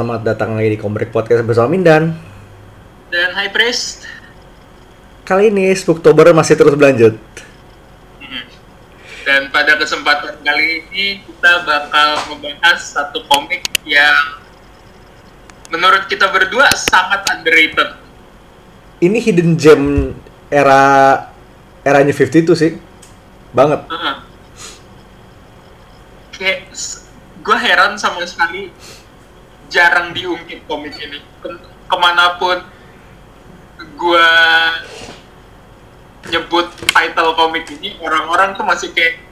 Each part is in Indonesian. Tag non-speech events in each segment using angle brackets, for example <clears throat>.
Selamat datang lagi di Kombrek Podcast bersama Mindan. Dan High Priest. Kali ini Spooktober masih terus berlanjut. Dan pada kesempatan kali ini kita bakal membahas satu komik yang menurut kita berdua sangat underrated. Ini hidden gem era eranya 52 sih. Banget. Heeh. Kayak gue heran sama sekali jarang diungkit komik ini. Ke- ke mana pun gue nyebut title komik ini, orang-orang tuh masih kayak,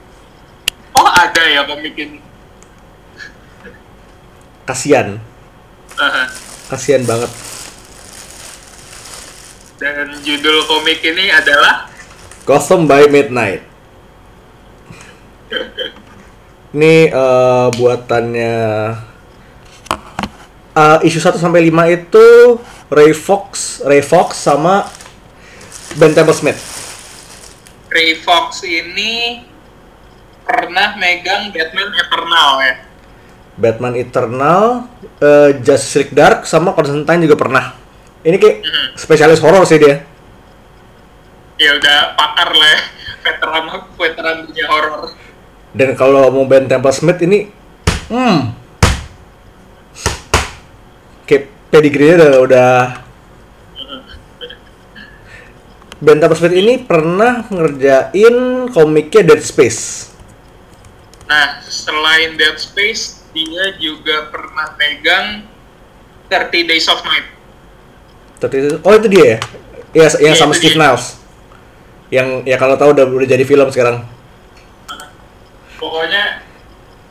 oh ada ya komik ini. Kasian. Heeh. Kasian banget. Dan judul komik ini adalah Gotham by Midnight. <laughs> Ini eh, buatannya eh, isu 1 sampai 5 itu Ray Fox, Ray Fox sama Ben Temple Smith. Ray Fox ini pernah megang Batman Eternal ya. Batman Eternal, eh, Justice League Dark sama Constantine juga pernah. Ini kayak Mhm. spesialis horor sih dia. Ya udah pakar lah ya. <laughs> veteran veteran dunia horor. Dan kalau mau Ben Temple Smith ini, hmm, kayak pedigree udah, udah Ben Temple Smith ini pernah ngerjain komiknya Dead Space. Nah, selain Dead Space, dia juga pernah megang 30 Days of Night. Tapi- Oh itu dia ya? Ya, yang Iya, sama Steve dia. Niles. Yang ya kalau tahu udah udah jadi film sekarang. Pokoknya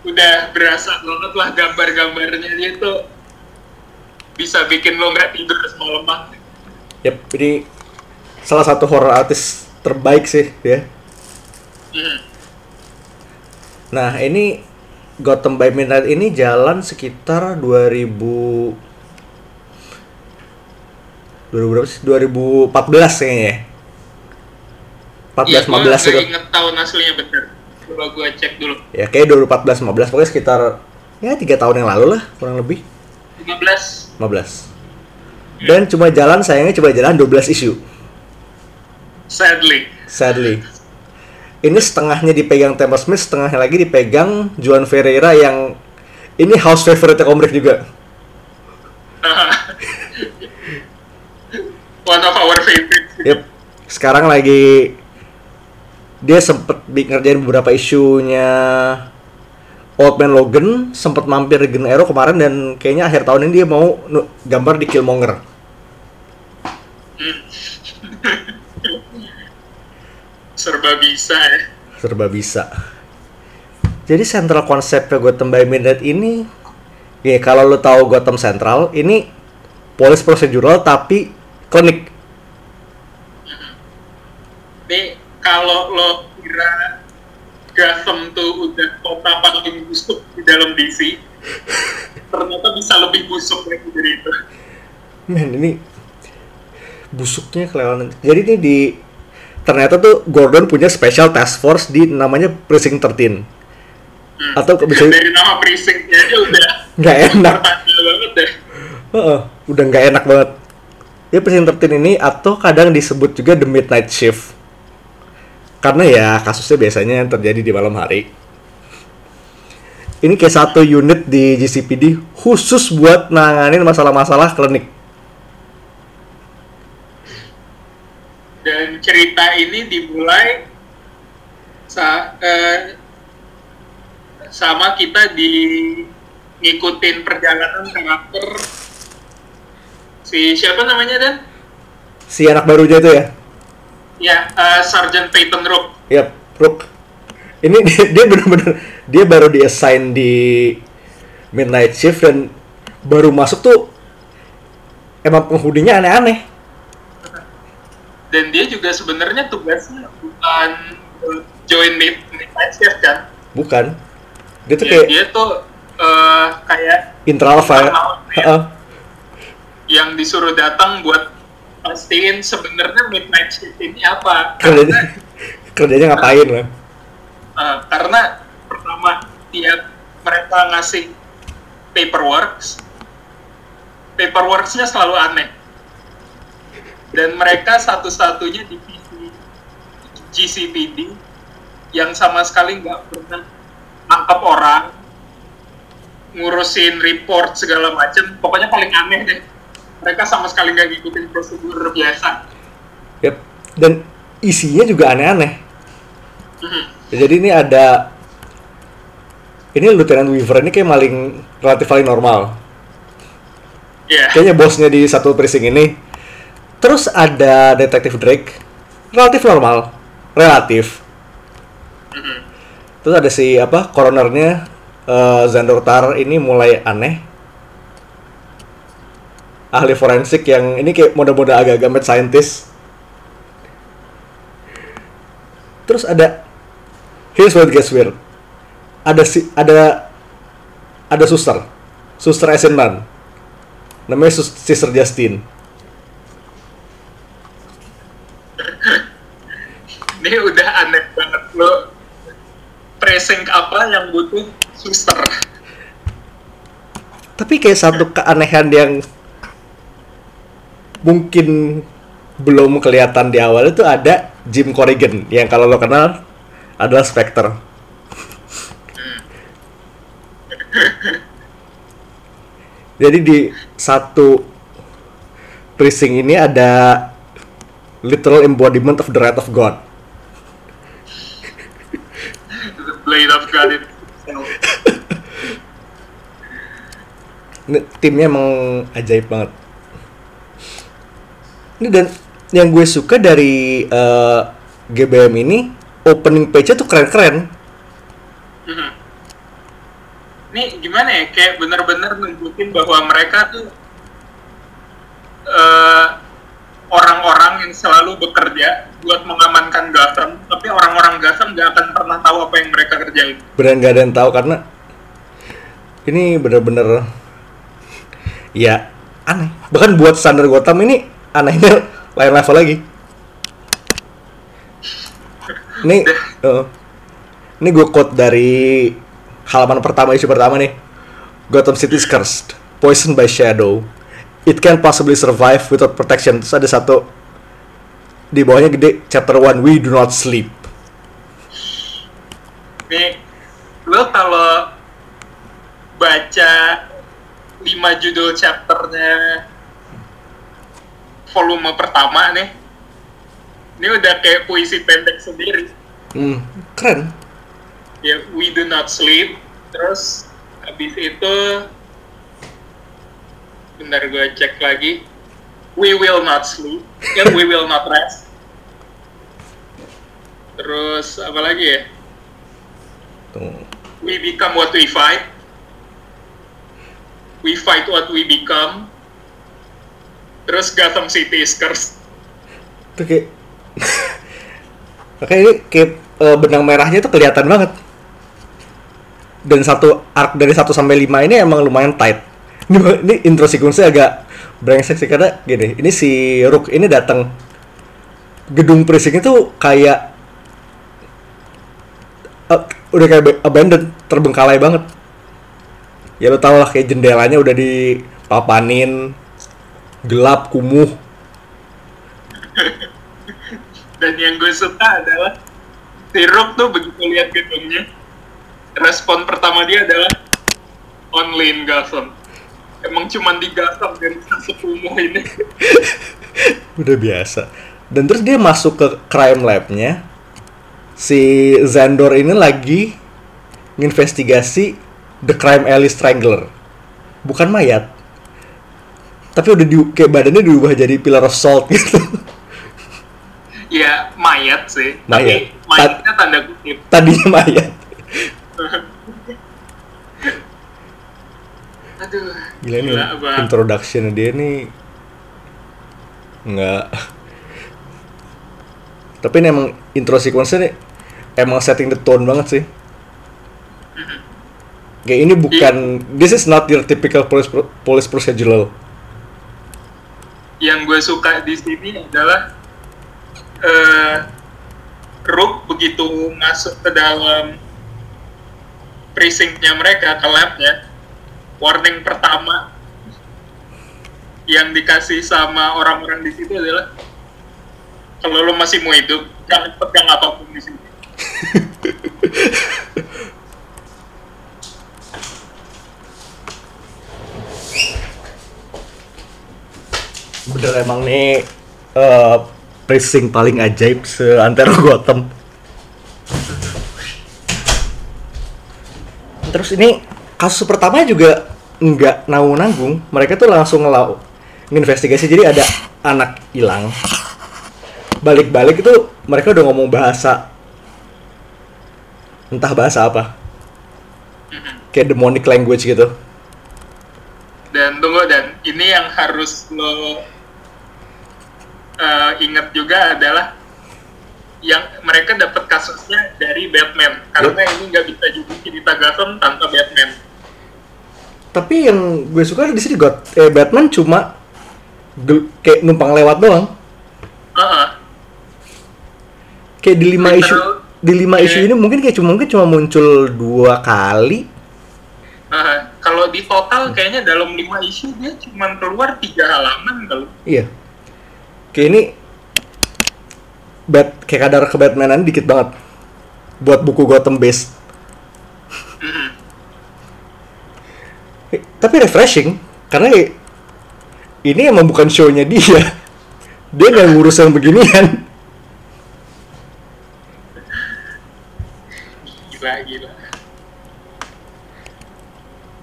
udah berasa banget lah gambar-gambarnya dia tuh bisa bikin lo nggak tidur semalaman. Yap, ini salah satu horror artis terbaik sih ya. Hmm. Nah, ini Gotham by Midnight ini jalan sekitar 2000 2000 berapa sih? 2014 kayaknya ya. 14 Iya, gua 15 nggak itu. inget tahun aslinya bener. Coba gue cek dulu. Ya, kayak 2014 15 pokoknya sekitar ya 3 tahun yang lalu lah, kurang lebih 15. 15. Dan cuma jalan sayangnya cuma jalan 12 isu. Sadly. Sadly. Ini setengahnya dipegang Temple Smith, setengahnya lagi dipegang Juan Ferreira yang ini house favorite Komrik juga. <laughs> One of our favorites. Yep. Sekarang lagi dia sempet ngerjain beberapa isunya Old Man Logan, sempet mampir di Green Arrow kemarin dan kayaknya akhir tahun ini dia mau gambar di Killmonger. <laughs> Serba bisa ya. Serba bisa. Jadi central konsepnya Gotham by Midnight ini ya kalau lo tahu Gotham Central ini polis prosedural tapi klinik. Nih, kalau lo kira Gotham tuh udah kota paling busuk di dalam DC, ternyata bisa lebih busuk lagi dari itu. Men ini busuknya kelewatan. Jadi ini di ternyata tuh Gordon punya special task force di namanya Precinct 13. Hmm. Atau bisa dari nama precinctnya aja udah nggak enak. banget deh. Heeh, udah nggak enak banget. Ya Precinct 13 ini atau kadang disebut juga The Midnight Shift. Karena ya kasusnya biasanya terjadi di malam hari. Ini kayak satu unit di GCPD khusus buat nanganin masalah-masalah klinik. Dan cerita ini dimulai sa eh, sama kita di ngikutin perjalanan karakter si siapa namanya dan Si anak barunya itu ya. Ya eh, Sergeant Peyton Rook Yap, Rook. Ini <laughs> dia, dia bener-bener dia baru di assign di midnight shift dan baru masuk tuh emang penghuninya aneh-aneh. dan dia juga sebenarnya tugasnya bukan eh, join mid midnight shift kan Bukan. Dia tuh dia, kayak dia tuh eh, kayak ya. internal, ya. Heeh. yang disuruh datang buat pastiin sebenarnya midnight shift ini apa. Kerjanya kerjanya ngapain lah. Uh, karena pertama tiap mereka ngasih paperwork paperworksnya selalu aneh. Dan mereka satu-satunya divisi GCPD yang sama sekali nggak pernah angkap orang ngurusin report segala macem. Pokoknya paling aneh deh mereka sama sekali nggak ngikutin prosedur biasa Yep. Dan isinya juga aneh-aneh. Mhm. Jadi ini ada ini Lieutenant Weaver ini kayak maling relatif paling normal. Iya. Kayaknya bosnya di satu precinct ini. Terus ada Detektif Drake, relatif normal, relatif. Mhm. Terus ada si apa coronernya eh, Xander Tar ini mulai aneh. Ahli forensik yang ini kayak mode-mode agak-agak mad scientist. Terus ada here's what gets weird. Ada si ada ada suster, suster Eisenman. Namanya Sus- Sister Justin. <laughs> ini udah aneh banget lo precinct apa yang butuh suster Tapi kayak satu keanehan yang mungkin belum kelihatan di awal itu ada Jim Corrigan yang kalau lo kenal adalah Spectre. <laughs> Jadi di satu precinct ini ada literal embodiment of the wrath of God. the blade of God itself <laughs> timnya emang ajaib banget. Ini dan yang gue suka dari eh, GBM ini opening page-nya tuh keren-keren. Mhm. Ini gimana ya? Kayak bener-bener nunjukin bahwa mereka tuh eh, orang-orang yang selalu bekerja buat mengamankan Gotham, tapi orang-orang Gotham gak akan pernah tahu apa yang mereka kerjain. Beneran gak ada yang tahu karena ini bener-bener ya aneh. Bahkan buat standar Gotham ini anehnya lain level lagi. Ini eh, ini gue quote dari halaman pertama isu pertama nih. Gotham City is cursed, poisoned by shadow. It can possibly survive without protection. Terus ada satu di bawahnya gede chapter 1 we do not sleep. Nih, lo kalau baca lima judul chapternya volume pertama nih, ini udah kayak puisi pendek sendiri. Hmm, keren. Ya, we do not sleep. Terus habis itu, bentar gue cek lagi. We will not sleep. Ya, we will not rest. Terus apa lagi ya? Tuh. We become what we fight. We fight what we become. Terus Gotham City is cursed. Kayak Oke ini kayak eh, benang merahnya tuh kelihatan banget. Dan satu arc dari 1 sampai 5 ini emang lumayan tight. <laughs> Ini, ini intro sequence agak brengsek sih karena gini, ini si Rook ini datang gedung precinct itu kayak eh, udah kayak ab- abandoned, terbengkalai banget. Ya lo tau lah kayak jendelanya udah dipapanin, gelap, kumuh. Dan yang gue suka adalah si Rook tuh begitu lihat gedungnya, respon pertama dia adalah only in Gotham. Emang cuman di Gotham dan sekumuh ini. <laughs> udah biasa dan terus dia masuk ke crime labnya si Zandor ini lagi nginvestigasi the crime alley strangler bukan mayat tapi udah di, kayak badannya diubah jadi pillar of salt gitu ya mayat sih. Mayat. Tapi mayatnya tanda kutip. tadinya mayat <laughs> Aduh. gila ini Bang. introduction dia nih nggak tapi ini emang intro sequence nih emang setting the tone banget sih kayak ini bukan this is not your typical police police procedural yang gue suka di sini adalah eh Rook begitu masuk ke dalam precinctnya mereka ke labnya warning pertama yang dikasih sama orang-orang di situ adalah kalau lo masih mau hidup jangan pegang apa pun di sini <laughs> bener emang nih eh pressing paling ajaib seantero Gotham. Terus ini kasus pertama juga nggak nanggung nanggung mereka tuh langsung ngelau nginvestigasi. Jadi ada anak hilang. Balik-balik itu mereka udah ngomong bahasa entah bahasa apa. Kayak demonic language gitu. Dan tunggu dan. Ini yang harus lo eh, ingat juga adalah yang mereka dapat kasusnya dari Batman karena ini nggak bisa juga cerita Gotham tanpa Batman tapi yang gue suka di sini God eh, Batman cuma kayak numpang lewat doang Heeh. kayak di lima isu di lima Iya. isu ini mungkin kayak cuma mungkin cuma muncul dua kali Heeh. kalau di total kayaknya dalam lima isu dia cuma keluar tiga halaman kalau iya kayak ini bat kayak kadar ke Batmanan dikit banget. Buat buku Gotham base. Mhm. Eh, tapi refreshing karena ini emang bukan show-nya dia. Dia nggak ngurus yang beginian. Gila gila.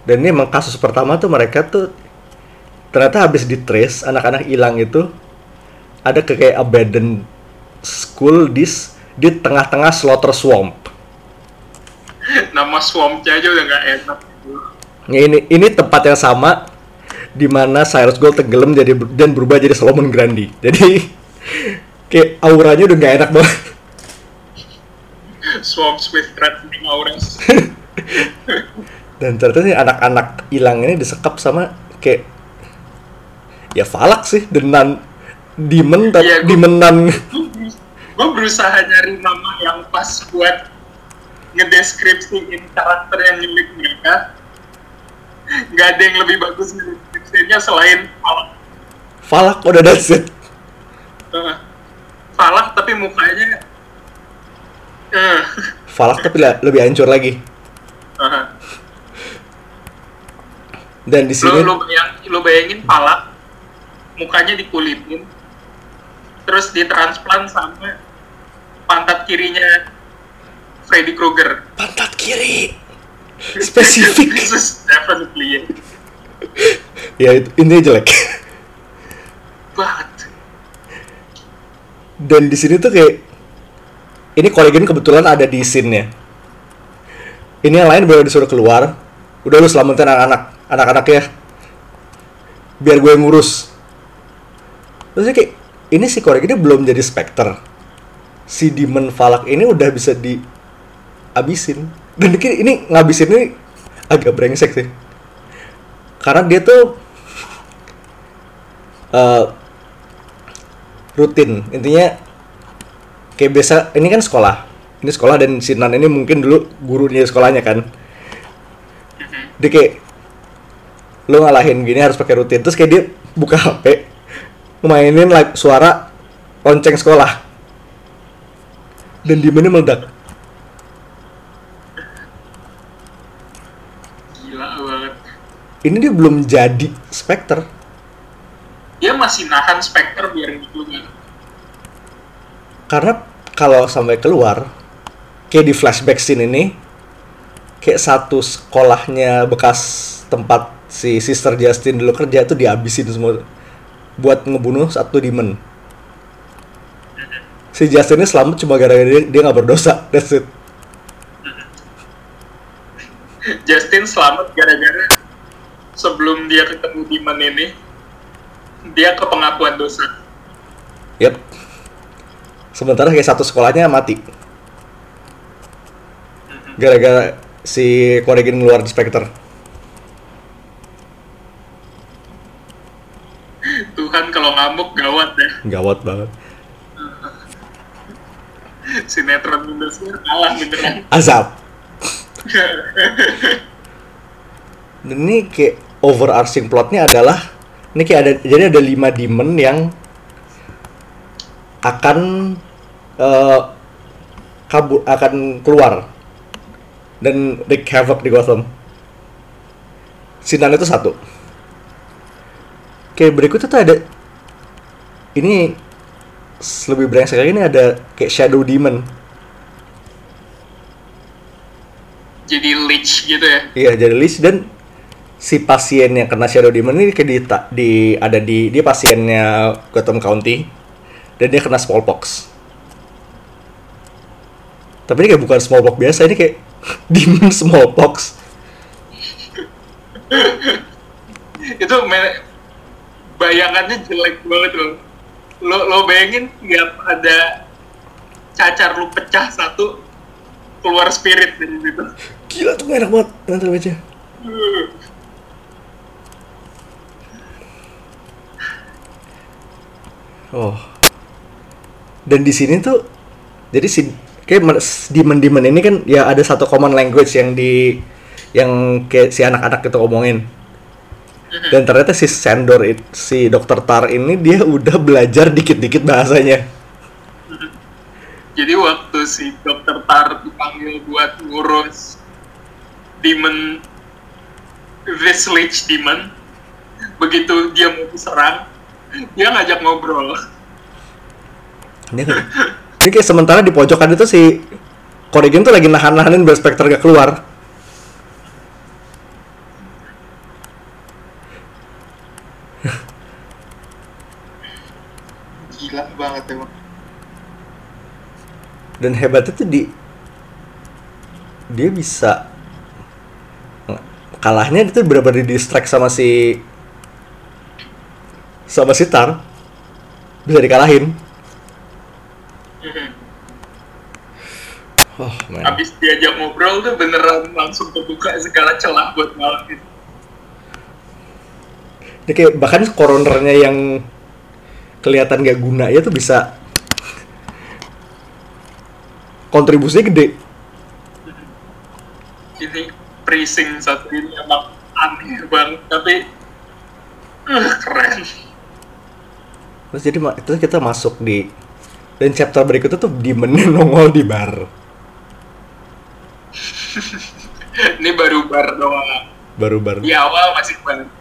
Dan ini emang kasus pertama tuh mereka tuh ternyata habis di trace anak-anak hilang itu ada ke kayak abandoned school di di tengah-tengah slaughter swamp. nama swampnya aja udah nggak enak Ya, ini ini tempat yang sama di mana Cyrus Gold tenggelam jadi dan berubah jadi Solomon Grundy. Jadi <laughs> kayak auranya udah nggak enak banget. swamps with threatening auras <laughs> Dan ternyata nih anak-anak hilang ini disekap sama kayak ya falak sih denan demon tapi Iya, demonan gue berusaha nyari nama yang pas buat ngedeskripsiin karakter yang nyulik mereka nggak ada yang lebih bagus ngedeskripsinya selain Falak falak udah that's it. Eh, Falak tapi mukanya eh Falak tapi lebih hancur lagi. eh. Dan di lo sini lo bayang lo bayangin Falak mukanya dikulitin terus ditransplant sama pantat kirinya Freddy Krueger pantat kiri spesifik. <laughs> This is definitely it. ya itu intinya jelek. banget. Dan di sini tuh kayak ini Corrigan kebetulan ada di scene-nya. Ini yang lain baru disuruh keluar. Udah lu selamatin anak-anak, anak-anaknya. Biar gue ngurus. Terus kayak ini si Corrigan ini belum jadi Spectre. Si Demon Falak ini udah bisa dihabisin. Dan dikit ini ngabisin ini agak brengsek sih. Karena dia tuh eh, rutin intinya kayak biasa ini kan sekolah ini sekolah dan si Nan ini mungkin dulu gurunya sekolahnya kan dia kayak lu ngalahin gini harus pakai rutin terus kayak dia buka <laughs> HP mainin like, suara lonceng sekolah dan di mana meledak Gila banget. ini dia belum jadi Spectre Dia masih nahan Spectre biar kan. karena kalau sampai keluar kayak di flashback scene ini kayak satu sekolahnya bekas tempat si Sister Justin dulu kerja itu dihabisin semua buat ngebunuh satu demon. Si Justin ini selamat cuma gara-gara dia dia nggak berdosa. <laughs> That's it. Justin selamat gara-gara sebelum dia ketemu Demon ini dia ke pengakuan dosa. yep. Sementara kayak satu sekolahnya mati. Gara-gara si Corrigan ngeluar di Spectre Tuhan kalau ngamuk gawat ya. gawat banget Sinetron Indosiar kalah beneran. azab <laughs> ini kayak overarching plotnya adalah ini kayak ada jadi ada lima demon yang akan eh, kabur akan keluar dan wreak havoc di Gotham. Sinan itu satu. Kayak berikutnya tuh ada ini lebih brengsek lagi ini ada kayak shadow demon. Jadi leech gitu ya. Iya, jadi list dan si pasien yang kena shadow demon ini kayak di, di ada di dia pasiennya Gotham County dan dia kena smallpox. Tapi ini kayak bukan smallpox biasa, ini kayak <laughs> demon smallpox. <laughs> Itu bayangannya jelek banget loh. Lo lo bayangin tiap ada cacar lu pecah satu keluar spirit dari situ. Gila tuh enak banget nanti baca. Oh. Dan di sini tuh jadi si kayak demon demon ini kan ya ada satu common language yang di yang kayak si anak-anak itu ngomongin. Dan ternyata si Sandor si Dokter Tar ini dia udah belajar dikit-dikit bahasanya. Jadi waktu si dokter Tar dipanggil buat ngurus demon this leech demon, begitu dia mau diserang, dia ngajak ngobrol. Dia ini kayak sementara di pojokan itu si Corrigan tuh lagi nahan-nahanin biar Spectre gak keluar. Gila banget emang. dan hebatnya tuh di dia bisa kalahnya itu benar-benar di distract sama si sama si Tar bisa dikalahin oh man Abis diajak ngobrol tuh beneran langsung kebuka segala celah buat ngalahin. ini kayak bahkan coronernya yang kelihatan gak guna ya tuh bisa kontribusinya gede Ini precinct satu ini emang aneh banget, tapi uh, keren. terus jadi itu kita masuk di dan chapter berikutnya tuh demonnya <laughs> nongol di bar <laughs> Ini baru bar doang. baru bar Di awal masih banget.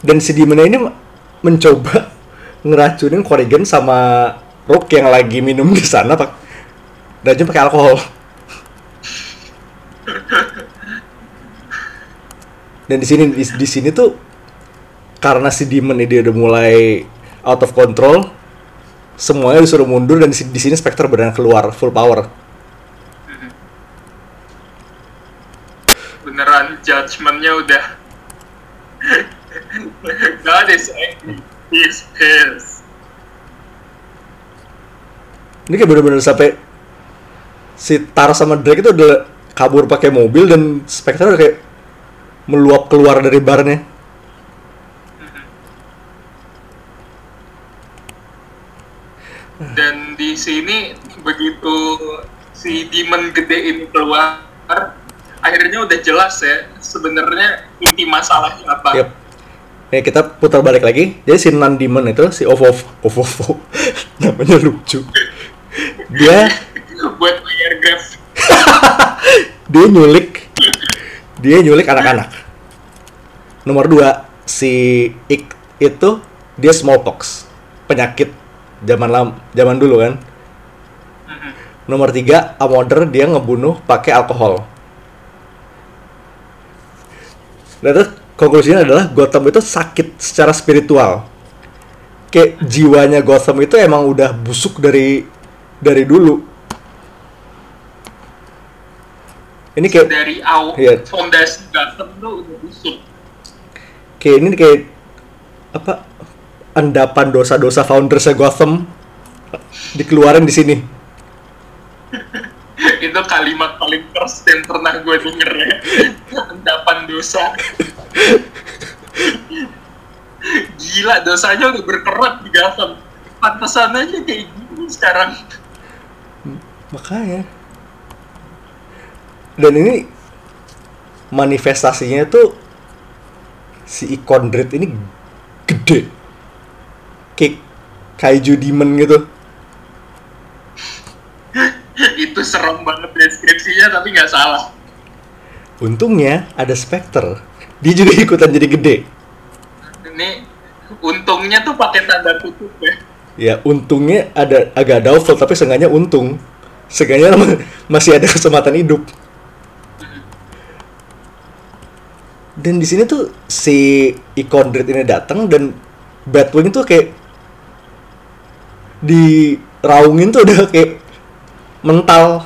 dan si demonnya ini mencoba ngeracunin Corrigan sama Rook yang lagi minum di sana pak. Dan pakai alkohol. Dan di sini di, di sini tuh karena si demon ini dia udah mulai out of control semuanya disuruh mundur dan di, si- di sini Spectre benar keluar full power. Beneran judgementnya udah <laughs> God is angry. He's pissed. ini kayak bener-bener sampai si Tar sama Drake itu udah kabur pakai mobil dan Spectre udah kayak meluap keluar dari barnya Dan di sini begitu si demon gede ini keluar, akhirnya udah jelas ya sebenarnya inti masalahnya apa. Yep. Nih kita putar balik lagi. Jadi si non demon itu si Ovo Ovo Ovo <laughs> namanya lucu. Dia Buat bayar grab. <laughs> dia nyulik dia nyulik anak-anak. Nomor dua si Ik itu dia smallpox penyakit zaman lam zaman dulu kan. Nomor tiga Amoder dia ngebunuh pakai alkohol. Dan terus konklusinya adalah Gotham itu sakit secara spiritual. Kayak jiwanya Gotham itu emang udah busuk dari dari dulu. Ini kayak Dari awal Iya. fondasi Gotham tuh udah busuk. kayak ini kayak apa endapan dosa-dosa foundersnya Gotham dikeluarin di sini. <laughs> Itu kalimat paling keras yang pernah gue denger ya. <laughs> Endapan dosa. Gila, dosanya udah berkerak di Gotham. Pantesan aja kayak gini sekarang. Makanya. Dan ini manifestasinya tuh si Icondrit ini gede kayak kaiju demon gitu <laughs> itu serem banget deskripsinya tapi nggak salah untungnya ada Spectre dia juga ikutan jadi gede. Ini untungnya tuh pakai tanda kutip ya. Ya untungnya ada agak doubtful tapi seenggaknya untung. Seenggaknya <laughs> masih ada kesempatan hidup. Dan di sini tuh si Icondrit ini datang dan Batwing tuh kayak diraungin tuh udah kayak mental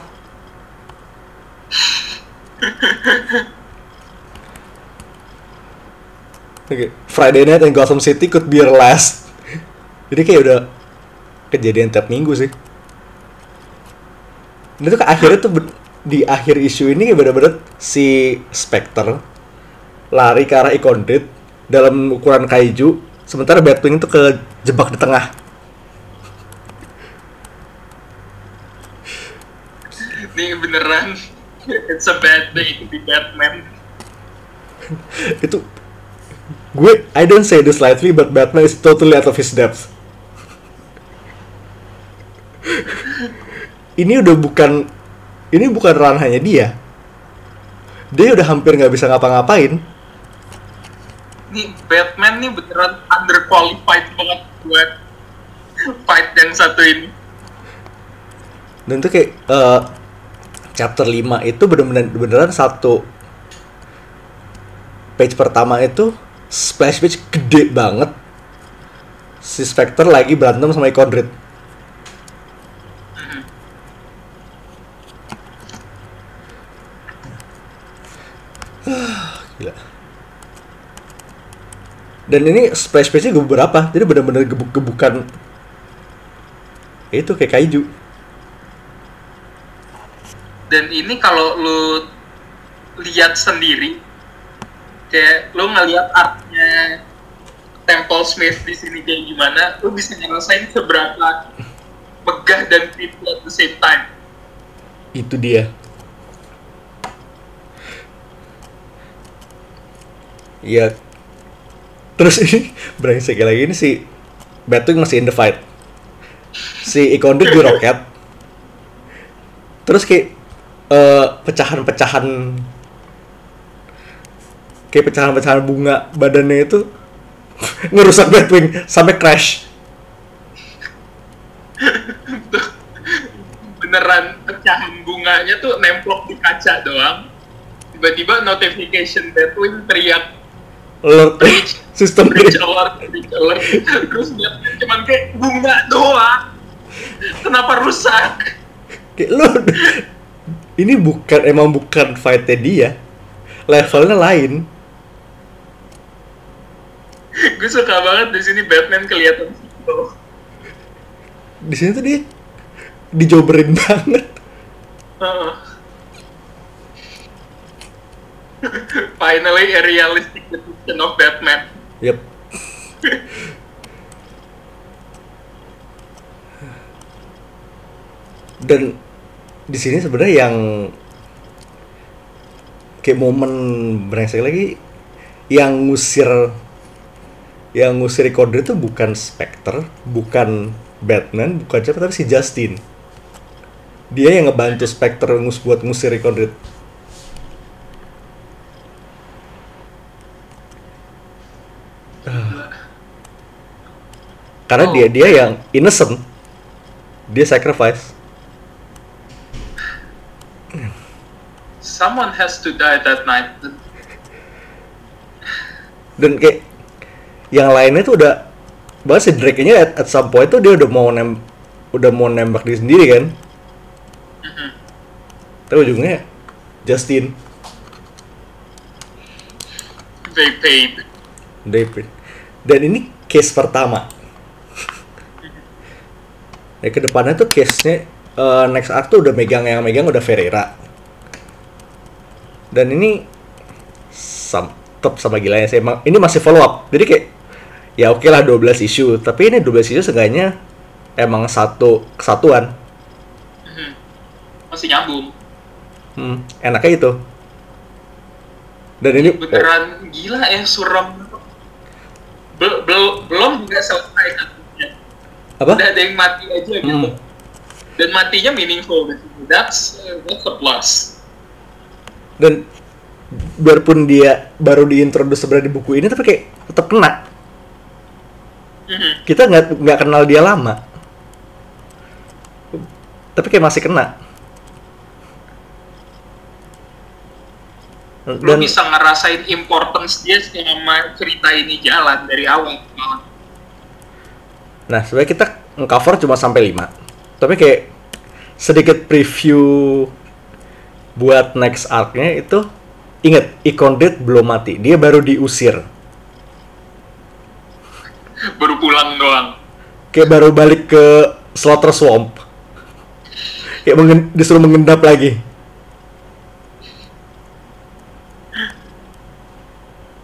<laughs> Oke, Friday Night in Gotham City could be your last. Jadi kayak udah kejadian tiap minggu sih. Dan itu ke akhirnya tuh di akhir isu ini kayak bener-bener si Spectre lari ke arah Icondrit dalam ukuran kaiju, sementara Batwing itu kejebak di tengah. ini beneran it's a bad day to be Batman itu gue I don't say this lightly but Batman is totally out of his depth. <laughs> Ini udah bukan ini bukan ranahnya dia. Dia udah hampir nggak bisa ngapa-ngapain. Ini Batman nih beneran underqualified banget buat fight yang satu ini. Dan itu kayak eh, chapter 5 itu bener-bener beneran satu page pertama itu splash page gede banget si Spectre lagi berantem sama Icondrit Gila. Dan ini splash page-nya beberapa, jadi bener-bener gebuk-gebukan itu kayak kaiju. dan ini kalau lu lihat sendiri kayak lu ngelihat artnya Temple Smith di sini kayak gimana lu bisa ngerasain seberapa megah dan creepy at the same time Itu dia. Iya. Terus ini <laughs> brengsek lagi ini si Batwing masih in the fight. Si Icondrit di <laughs> roket. Terus kayak eh, pecahan-pecahan kayak pecahan-pecahan bunga badannya itu <laughs> ngerusak Batwing sampai crash. <laughs> beneran pecahan bunganya tuh nemplok di kaca doang. Tiba-tiba notification Batwing teriak. Alert. Breach. <laughs> sistem bridge alert, bridge alert. Terus dia cuman kayak bunga doang. Kenapa rusak? Kayak lu ini bukan emang bukan fightnya dia. Levelnya lain <laughs> gue suka banget di sini Batman kelihatan. Di sini tuh dia dijoberin banget. Heeh. <laughs> finally a realistic depiction of Batman. Yep. <laughs> Dan di sini sebenarnya yang kayak momen brengsek lagi yang ngusir yang ngusir recorder itu bukan Spectre, bukan Batman, bukan siapa tapi si Justin. Dia yang ngebantu Spectre ngus buat ngusir recorder. <sighs> Karena dia dia yang innocent. Dia sacrifice. someone has to die that night dan kayak yang lainnya tuh udah bahkan si Drake nya at, at some point tuh dia udah mau nem udah mau nembak diri sendiri kan? Tapi ujungnya Justin. They paid. David dan ini case pertama. Ya ke depannya tuh case nya eh, next arc tuh udah megang yang megang udah Ferreira. Dan ini sam tetap sama gilanya sih. Emang ini masih follow up. Jadi kayak ya oke lah 12 isu tapi ini 12 isu seenggaknya emang satu kesatuan Mhm. masih nyambung hmm, enaknya itu dan ini beneran gila ya suram Bel- bel- belum juga selesai kasusnya. apa Udah ada yang mati aja gitu. Hmm. Dan matinya meaningful. That's, uh, that's a plus. dan biarpun dia baru diintroduce sebenarnya di buku ini tapi kayak tetap kena. Kita nggak nggak kenal dia lama. Tapi kayak masih kena. Dan bisa ngerasain importance dia selama cerita ini jalan dari awal. nah sebenarnya kita cover cuma sampai 5 tapi kayak sedikit preview buat next arc-nya itu inget Ikondit belum mati. Dia baru diusir Baru pulang doang. kayak baru balik ke Slaughter Swamp kayak mengen- disuruh mengendap lagi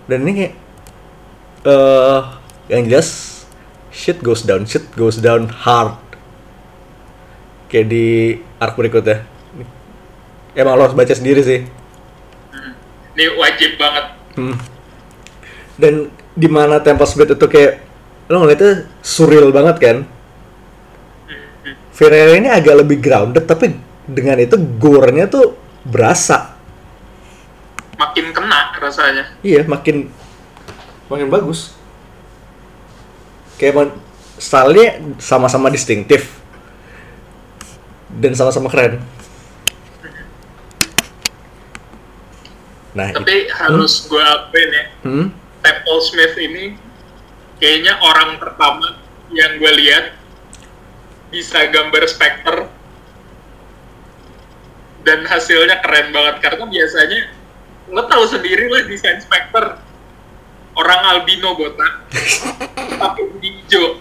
dan ini kayak eh yang jelas shit goes down shit goes down hard kayak di arc berikutnya emang lo harus baca sendiri sih Ini wajib banget. Hmm. Dan di mana Tempest Blade itu kayak lo ngeliatnya surreal banget kan? Ferreira ini agak lebih grounded tapi dengan itu gore-nya tuh berasa. Makin kena rasanya. Iya, makin makin bagus. Kayak style-nya sama-sama distintif. Dan sama-sama keren. Nah, Tapi harus gue akuin ya, hmm? Temple Smith ini kayaknya orang pertama yang gue lihat bisa gambar Spectre. Dan hasilnya keren banget karena biasanya lo tahu sendiri lah desain Spectre. Orang albino botak <laughs> tapi hijau.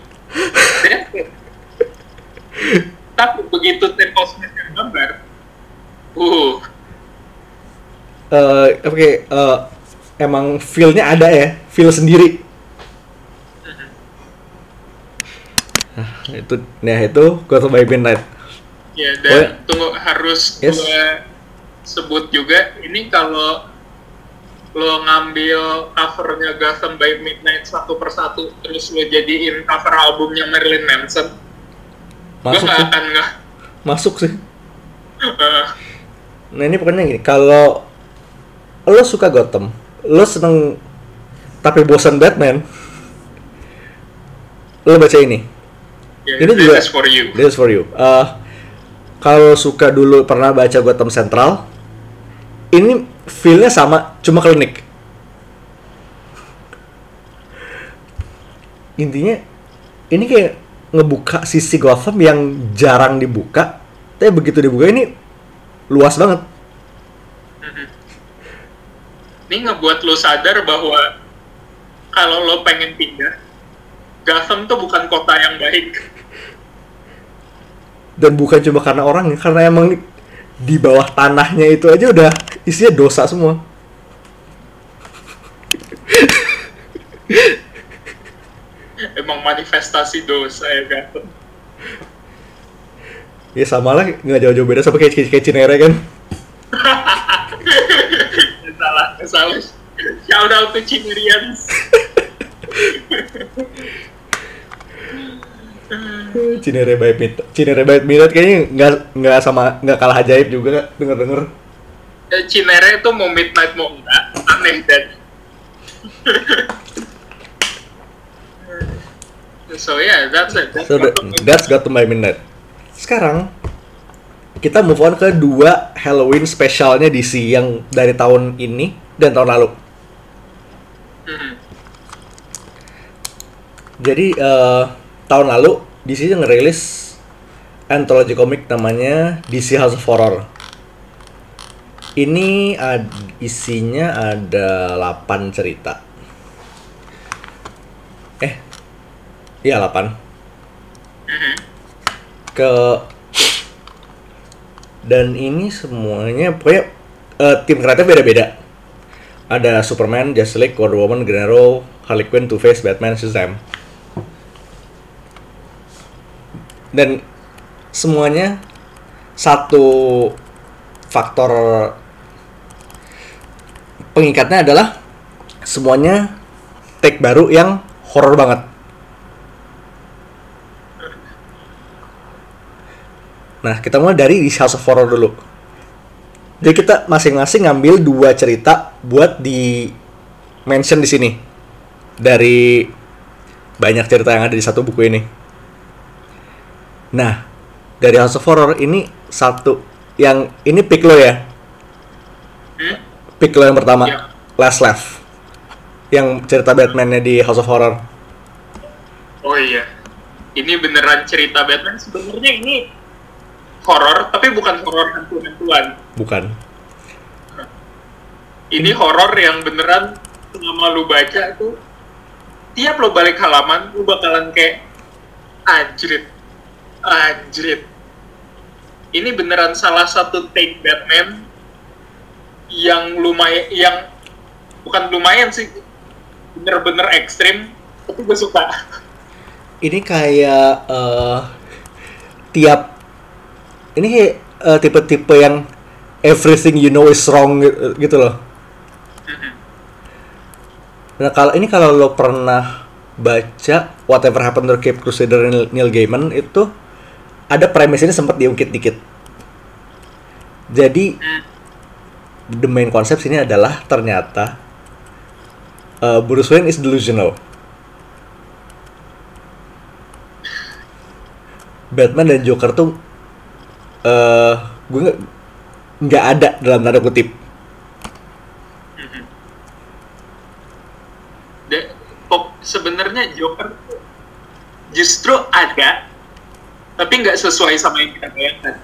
Tapi begitu yang gambar uh. Eh oke eh, emang feel-nya ada ya, feel sendiri. Itu nah itu Gotham by Midnight. Ya, Oh, dan ya. tunggu harus Yes. gue sebut juga ini kalau lo ngambil covernya Gotham by Midnight satu persatu terus lo jadiin cover albumnya Marilyn Manson, gue Masuk gak sih. akan nggak Masuk sih. <laughs> eh, Nah, ini pokoknya gini, kalau lo suka Gotham, lo seneng tapi bosan Batman, lo baca ini. Ya, Ini this juga- is for you. This is for you. Eh, kalau suka dulu pernah baca Gotham Central, ini feel-nya sama, cuma klinik. Intinya, ini kayak ngebuka sisi Gotham yang jarang dibuka, tapi begitu dibuka ini luas banget. Ini ngebuat lo sadar bahwa kalau lo pengen pindah, Gotham tuh bukan kota yang baik. Dan bukan cuma karena orang, karena emang di bawah tanahnya itu aja udah isinya dosa semua. Emang manifestasi dosa ya Gotham. Ya sama lah, nggak jauh-jauh beda sama kayak, kayak Cinere kan. salah, salah. Shout out to <laughs> Cimerians. Cinere by Midnight, Cinere by Midnight kayaknya nggak nggak sama nggak kalah ajaib juga denger denger. Eh, Cinere itu mau midnight mau enggak, aneh dan. <laughs> so yeah, that's it. That's So that's got to by Midnight. Sekarang kita move on ke dua Halloween spesialnya DC yang dari tahun ini dan tahun lalu. Mhm. Jadi eh, tahun lalu DC ngerilis anthology komik namanya DC House of Horror. Ini ad- isinya ada 8 cerita. Eh, iya 8. Mhm. Ke dan ini semuanya pokoknya eh, tim kreatif beda-beda. Ada Superman, Justice League, Wonder Woman, Green Arrow, Harley Quinn, Two-Face, Batman, Shazam. Dan semuanya satu faktor pengikatnya adalah semuanya take baru yang horor banget. Nah, kita mulai dari di House of Horror dulu. Jadi kita masing-masing ngambil dua cerita buat di mention di sini. Dari banyak cerita yang ada di satu buku ini. Nah, dari House of Horror ini satu yang ini pick lo ya. Hmm? Pick lo yang pertama. Iya. Last Laugh. Yang cerita Batman-nya di House of Horror. Oh iya. Ini beneran cerita Batman. Sebenarnya ini horor, tapi bukan horor hantu-hantuan. Bukan. Ini horor yang beneran selama lu baca tuh tiap lo balik halaman lu bakalan kayak anjrit anjrit. Ini beneran salah satu take Batman yang lumayan yang bukan lumayan sih bener-bener ekstrim tapi gue suka. Ini kayak eh, tiap ini eh, tipe-tipe yang everything you know is wrong gitu, gitu loh. Nah kalau ini kalau lo pernah baca Whatever Happened to Cape Crusader Neil Gaiman itu ada premis ini sempat diungkit dikit. Jadi the main konsep sini adalah ternyata eh, Bruce Wayne is delusional. Batman dan Joker tuh eh gue nggak ada dalam tanda kutip. Pok- sebenarnya Joker justru ada tapi nggak sesuai sama yang kita bayangkan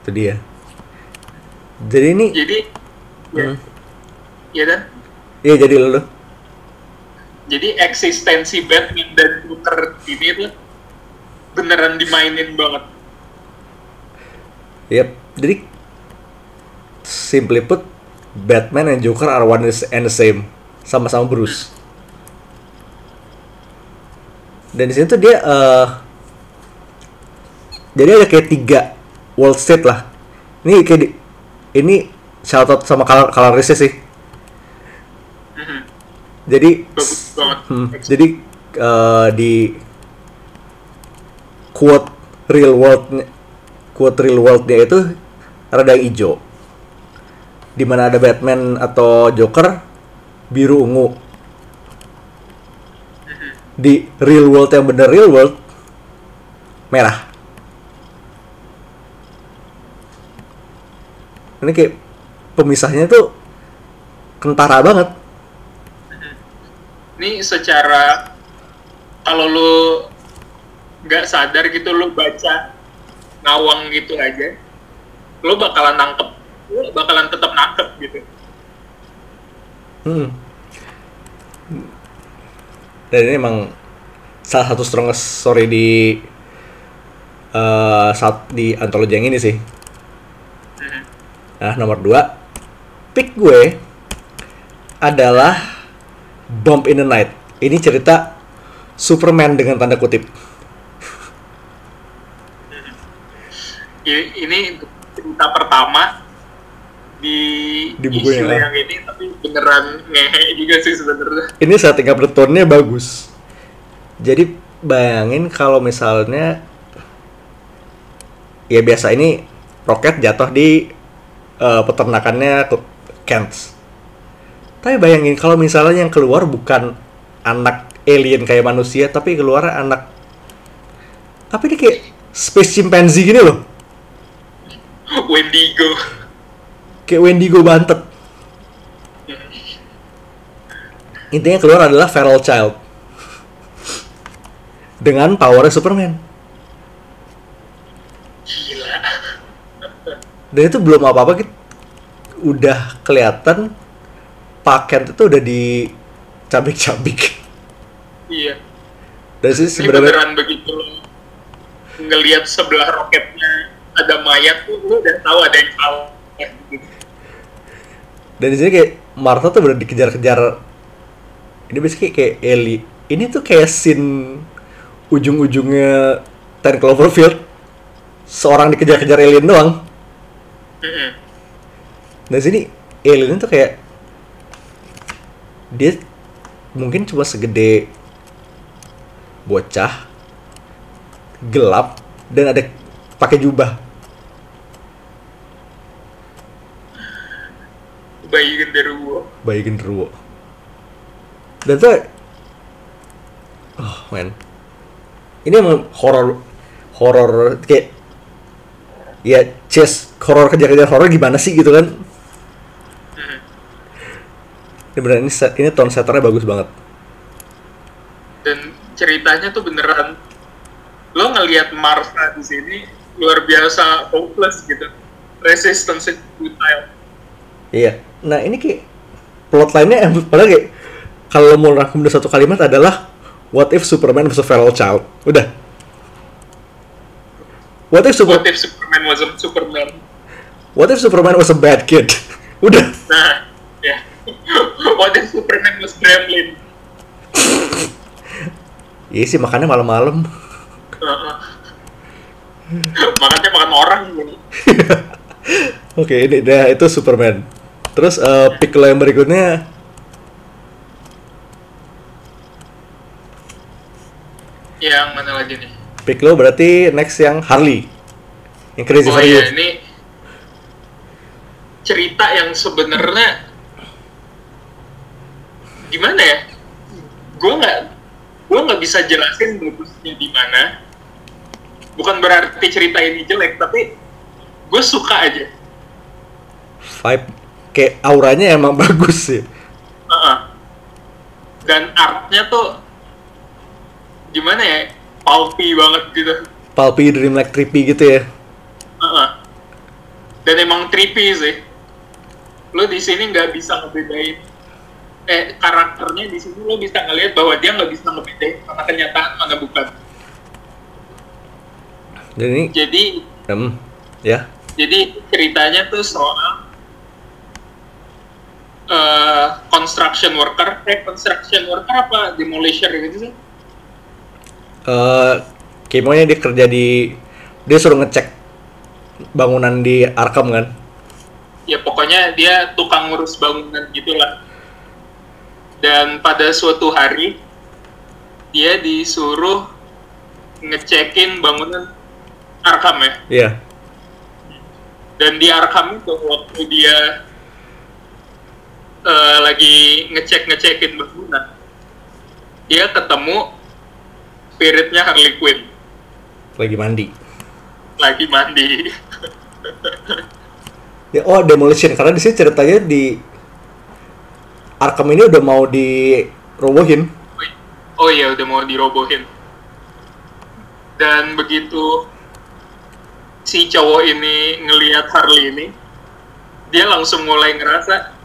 Itu dia. Jadi ini jadi ya, Hmm. ya dan iya jadi lo jadi eksistensi Batman dan Joker ini tuh beneran dimainin banget Yep. Jadi simply put Batman and Joker are one and the same. Sama-sama Bruce. Dan di sini tuh dia eh jadi ada kayak tiga world state lah. Ini kayak di- ini shout out sama color colorisnya sih. Mhm. Jadi Hmm, jadi eh, di quote real world quote real worldnya itu rada hijau. Di mana ada Batman atau Joker biru ungu. Di real world yang bener real world merah. Ini kayak pemisahnya tuh kentara banget. ini secara kalau lu nggak sadar gitu lu baca ngawang gitu aja lu bakalan nangkep lu bakalan tetap nangkep gitu Hmm. Dan ini emang salah satu strongest story di eh saat di antologi yang ini sih. Mhm. Nah, nomor dua, pick gue adalah Bump in the Night. Ini cerita Superman dengan tanda kutip. I- ini cerita pertama di, Di bukunya, isu ya. yang ini tapi beneran ngehe juga sih sebenarnya Ini setting up the tone-nya bagus. Jadi bayangin kalau misalnya ya biasa ini roket jatuh di eh, peternakannya ke- Kent. Tapi bayangin kalau misalnya yang keluar bukan anak alien kayak manusia, tapi keluar anak apa ini kayak space chimpanzee gini loh, Wendigo kayak Wendigo bantet. Intinya keluar adalah feral child dengan powernya Superman. gila Dan itu belum apa-apa gitu. Udah kelihatan paket itu udah di cabik-cabik. iya Dan sih sebenarnya beneran begitu ngelihat sebelah roketnya ada mayat tuh lu udah tahu ada yang salah gitu. Dan di sini kayak Martha tuh bener dikejar-kejar. Ini basically kayak Ellie. Ini tuh kayak scene ujung-ujungnya Ten Cloverfield. Seorang dikejar-kejar alien doang. Mhm. Dan sini alien itu kayak dia mungkin cuma segede bocah gelap dan ada pakai jubah bayi genderuwo. Bayi genderuwo. Dan tuh oh man. Ini emang horor horor kayak ya chess horor kejar-kejar horor gimana sih gitu kan? Hmm. ini benar ini set- ini tone setternya bagus banget. Dan ceritanya tuh beneran lo ngelihat Martha di sini luar biasa hopeless gitu. Resistance futile iya. Nah ini kayak plot lainnya em- padahal kayak kalau mau rangkum dari satu kalimat adalah what if Superman was a feral child? Udah. What if Super what if Superman was a Superman? What if Superman was a bad kid? <laughs> Udah. Nah ya. <laughs> What if Superman was Gremlin? Iya sih makannya malam-malam. Heeh. makanya makan orang <laughs> oke ini dah itu Superman terus eh, pick lo yang berikutnya. Yang mana lagi nih? Pick lo berarti next yang Harley. Yang Crazy oh for You iya ini cerita yang sebenarnya gimana ya? Gue nggak gue nggak bisa jelasin bagusnya di mana. Bukan berarti cerita ini jelek tapi gue suka aja. Vibe kayak auranya emang <laughs> bagus sih. Heeh. dan artnya tuh gimana ya pulpy banget gitu. Pulpy dreamlike trippy gitu ya? Heeh. dan emang trippy sih. Lo di sini nggak bisa ngebedain. Eh karakternya di sini lo bisa ngelihat bahwa dia nggak bisa ngebedain mana kenyataan mana bukan. Ini jadi em, ya. Jadi ceritanya tuh soal eh construction worker. Eh construction worker apa? Demolisher gitu sih. Eh kemonya dia kerja di dia suruh ngecek bangunan di Arkham kan? Ya pokoknya dia tukang ngurus bangunan gitulah. Dan pada suatu hari dia disuruh ngecekin bangunan Arkham ya. Iya. Dan di Arkham itu waktu dia eh, lagi ngecek ngecekin bangunan dia ketemu spiritnya Harley Quinn. Lagi mandi. Lagi mandi. Ya oh demolition. Karena di sini ceritanya di Arkham ini udah mau dirobohin. Oh iya udah mau dirobohin. Dan begitu si cowok ini ngelihat Harley ini dia langsung mulai ngerasa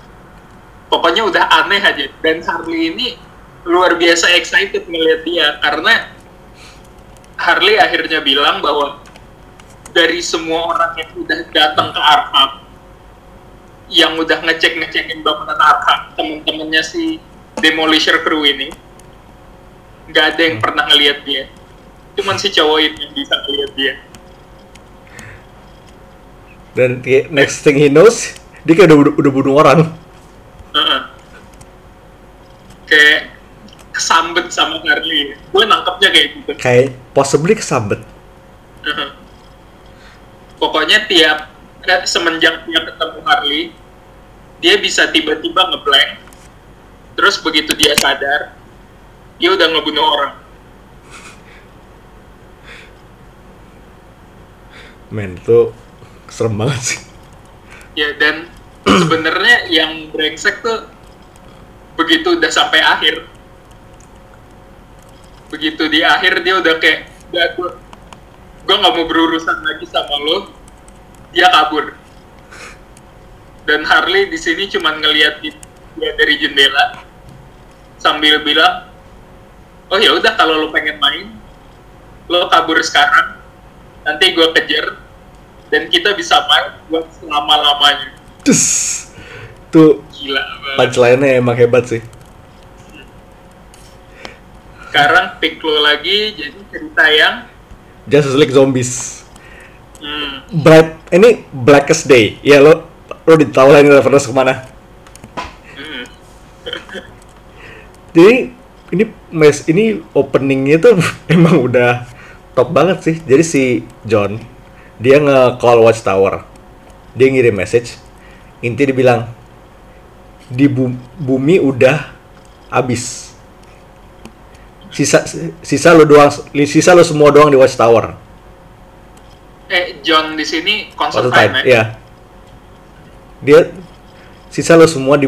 pokoknya udah aneh aja. Dan Harley ini luar biasa excited ngelihat dia karena Harley akhirnya bilang bahwa dari semua orang yang udah datang ke Arkham yang udah ngecek ngecekin bangunan Arkham temen-temennya si Demolisher Crew ini nggak ada yang pernah ngelihat dia. Cuman si cowok ini yang bisa ngelihat dia. Dan next thing he knows dia kayak udah udah bunuh orang Kayak kesambet sama Harley. Gue nangkepnya kayak gitu. Kayak possibly kesambet. Heeh. pokoknya tiap eh, semenjak dia ketemu Harley dia bisa tiba-tiba ngeblank. Terus begitu dia sadar dia udah ngebunuh orang. Men itu serem banget sih. Ya dan sebenarnya yang brengsek tuh begitu udah sampai akhir. Begitu di akhir dia udah kayak gue gue nggak mau berurusan lagi sama lo. Dia kabur. Dan Harley di sini cuma ngelihat di- dia dari jendela sambil bilang oh ya udah kalau lo pengen main lo kabur sekarang. Nanti gue kejar dan kita bisa main buat selama lamanya Cus. tuh gila banget punchline-nya emang hebat sih sekarang pick lo lagi jadi cerita yang Justice League Zombies hmm, Bright ini Blackest Day ya lo lo ditahu lah ini reference ke mana hmm. <laughs> Jadi ini mes ini openingnya tuh <laughs> emang udah top banget sih. Jadi si John dia nge-call Watchtower. Dia ngirim message. Inti dia bilang di bu- bumi udah habis. Sisa sisa lu doang sisa lu semua doang di Watchtower. Eh, John di sini time, ya? ya. Dia sisa lo semua di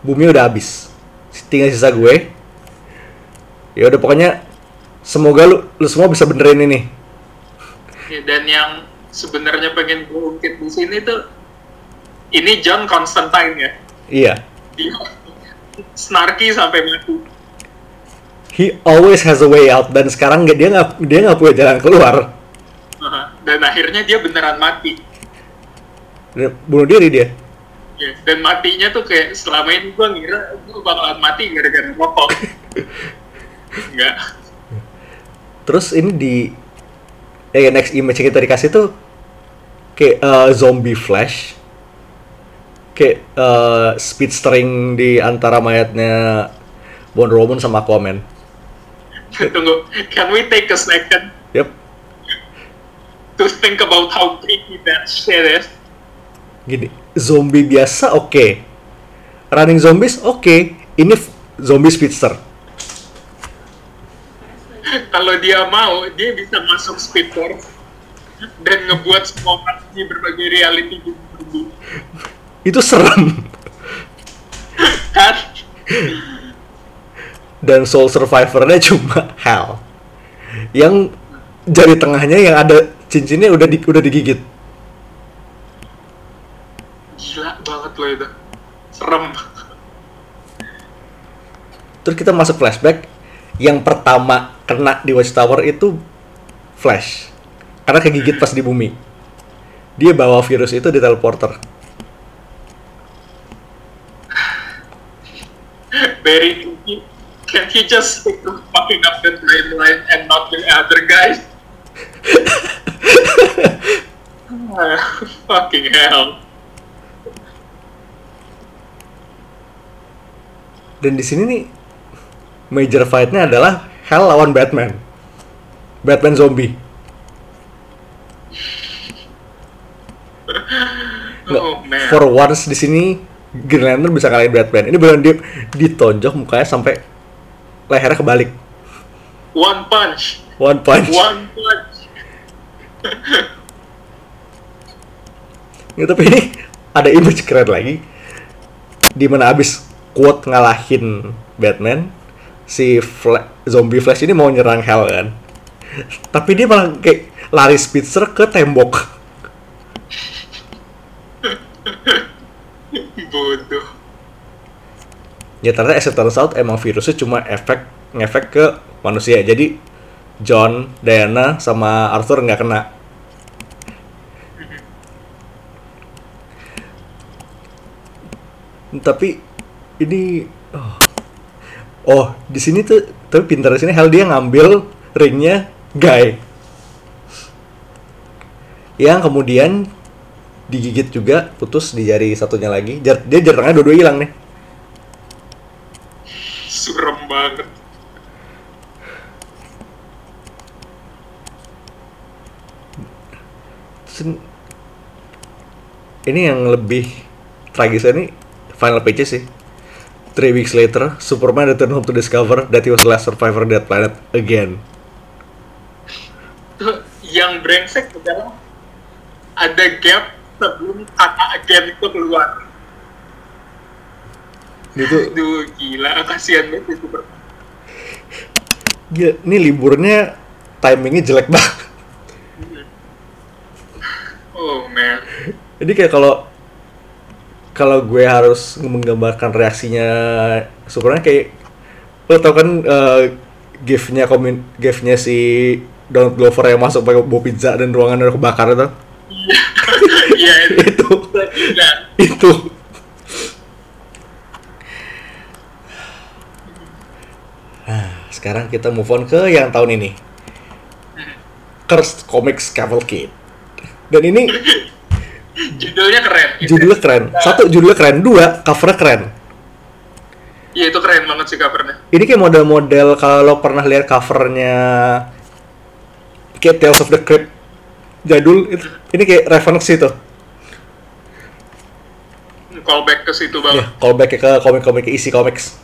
bumi udah habis. Tinggal sisa gue. Ya udah pokoknya semoga lu lu semua bisa benerin ini. Ya, Dan yang sebenarnya pengen gue ungkit di sini tuh ini John Constantine ya. Iya. Dia snarky sampai mati. He always has a way out dan sekarang dia nggak dia nggak punya jalan keluar. Dan akhirnya dia beneran mati. Bunuh diri dia. Ya, dan matinya tuh kayak selama ini gue ngira gue bakalan mati gara-gara rokok. <laughs> Enggak. Terus ini di eh next image yang kita dikasih tuh kayak eh, zombie flash kayak eh, speedstering di antara mayatnya Wonder Woman sama Aquaman. <laughs> Tunggu, can we take a second Yep. to think about how creepy that shit is? Gini, zombie biasa oke. Running zombies oke. Ini f- zombie speedster. <laughs> Kalau dia mau, dia bisa masuk Speed Force dan ngebuat semua di berbagai reality di. <laughs> Itu serem. Dan soul survivornya cuma hell. Yang jari tengahnya yang ada cincinnya udah di, udah digigit. Gila banget loh itu. Serem. Terus kita masuk flashback. Yang pertama kena di Watchtower itu Flash. Karena kegigit pas di bumi. Dia bawa virus itu di teleporter. Very creepy. Can he just stick to fucking up the timeline and not the other guys? <laughs> Ah, fucking hell. Dan di sini nih major fight-nya adalah Hell lawan Batman. Batman zombie. Nggak, <laughs> Oh man. For once di sini Green Lantern bisa kalahin Batman. Ini beneran dia ditonjok mukanya sampai lehernya kebalik. One punch. One punch. One punch. Ya, tapi ini ada image keren lagi. Di mana abis quote ngalahin Batman, si Fla- zombie Flash ini mau nyerang Hell kan. Tapi dia malah kayak lari speedster ke tembok. Bodoh. Ya ternyata as it turns out emang virusnya cuma efek ngefek ke manusia. Jadi John, Diana, sama Arthur nggak kena. Tapi ini oh, oh di sini tuh tapi pintar di sini Hell dia ngambil ringnya Guy yang kemudian digigit juga putus di jari satunya lagi Jar- dia jari tengahnya dua-dua hilang nih Surem banget. Ini yang lebih tragisnya ini final pages sih. Three weeks later, Superman returned home to discover that he was the last survivor of that planet again. Tuh, yang brengsek adalah ada gap sebelum kata again itu keluar. Itu Duh, gila, kasihan banget itu. gila, ini liburnya timingnya jelek banget. Oh man. Jadi kayak kalau kalau gue harus menggambarkan reaksinya Superman kayak lo tau kan eh, gif-nya komin gif-nya si Donald Glover yang masuk pakai bawa pizza dan ruangan udah kebakar itu <laughs> Iya, itu itu gila. itu nah, sekarang kita move on ke yang tahun ini Cursed Comics Cavalcade dan ini <laughs> Judulnya keren. gitu. judulnya keren satu judulnya keren dua covernya keren Iya itu keren banget sih covernya. Ini kayak model-model kalau pernah lihat covernya kayak Tales of the Crypt jadul itu ini kayak reference itu. Callback ke situ Ya, banget. callback ke komik-komik isi comics.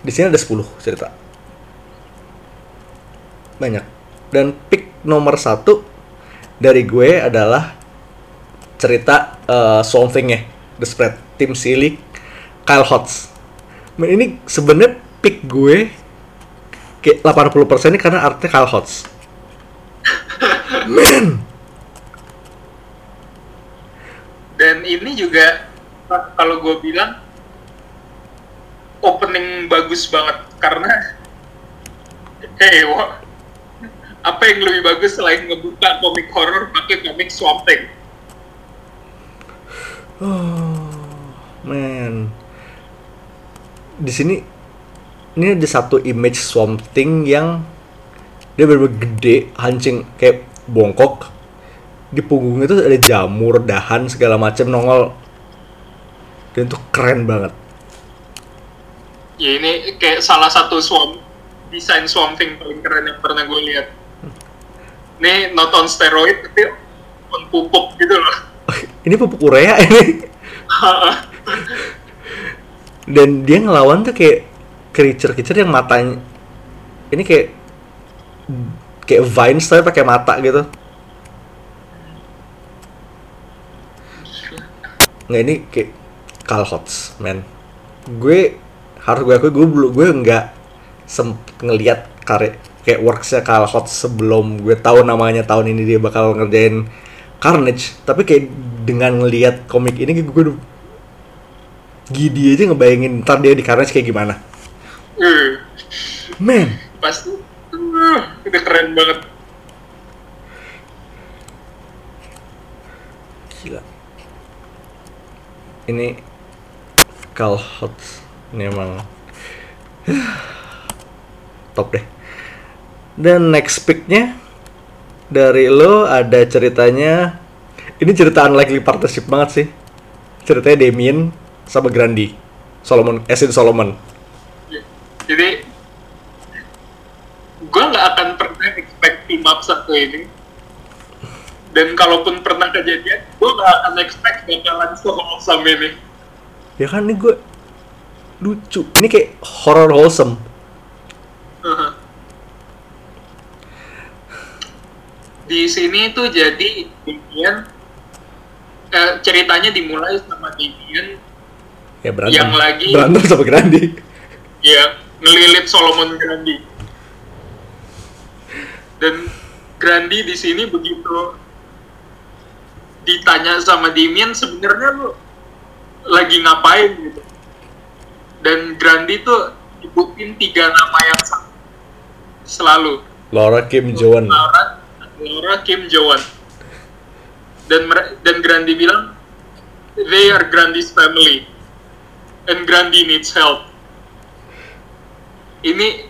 Di sini ada 10 cerita. Banyak. Dan pick nomor satu dari gue adalah cerita uh, Swamp Thing ya, The Spread, Tim Silik, Kyle Hotz. Men, ini sebenarnya pick gue kayak 80% ini karena artinya Kyle Hotz. Men, Dan ini juga kalau gue bilang opening bagus banget. Karena hey wah, apa yang lebih bagus selain ngebuka komik horror pakai komik Swamp Thing? <sighs> Man, di sini ini ada satu image Swamp Thing yang dia bener gede, hancing kayak bongkok. Di punggungnya itu ada jamur, dahan segala macam nongol. Dan itu keren banget. Ya ini kayak salah satu swamp desain Swamp Thing paling keren yang pernah gue lihat. Ini not on steroid tapi on pupuk gitu loh. <laughs> ini pupuk urea ini. Dan dia ngelawan tuh kayak creature-creature yang matanya ini kayak kayak vines tapi pakai mata gitu. Nggak ini kayak Calhots, man. Gue harus gue akui gue belum gue nggak ngeliat karya kayak worksnya Calhots sebelum gue tahu namanya tahun ini dia bakal ngerjain Carnage. Tapi kayak dengan ngeliat komik ini gue udah gidi aja ngebayangin ntar dia di Carnage kayak gimana. Man, pasti <laughs> uh, itu keren banget. gila. Ini Calhots ini emang <sighs> top deh. Dan next picknya dari lo ada ceritanya ini cerita unlikely partnership banget sih. Ceritanya Damien sama Grandi. Solomon, Esin Solomon. Jadi gue nggak akan pernah expect team up satu ini. Dan kalaupun pernah kejadian, gue nggak akan expect bakalan se-wholesome ini. Ya kan ini gue lucu. Ini kayak horror wholesome. Uh-huh. Di sini tuh jadi Damien eh, ceritanya dimulai sama Damien Ya berantem. Yang lagi- berantem sama Grandi. ya ngelilit Solomon Grandi. Dan Grandi di sini begitu ditanya sama Damien sebenarnya lu lagi ngapain gitu. Dan Grandi tuh nyebutin tiga nama yang sama selalu. Laura Kim Joan. Laura, Laura Kim Joan. Dan dan Grandi bilang they are Grandi's family and Grandi needs help. Ini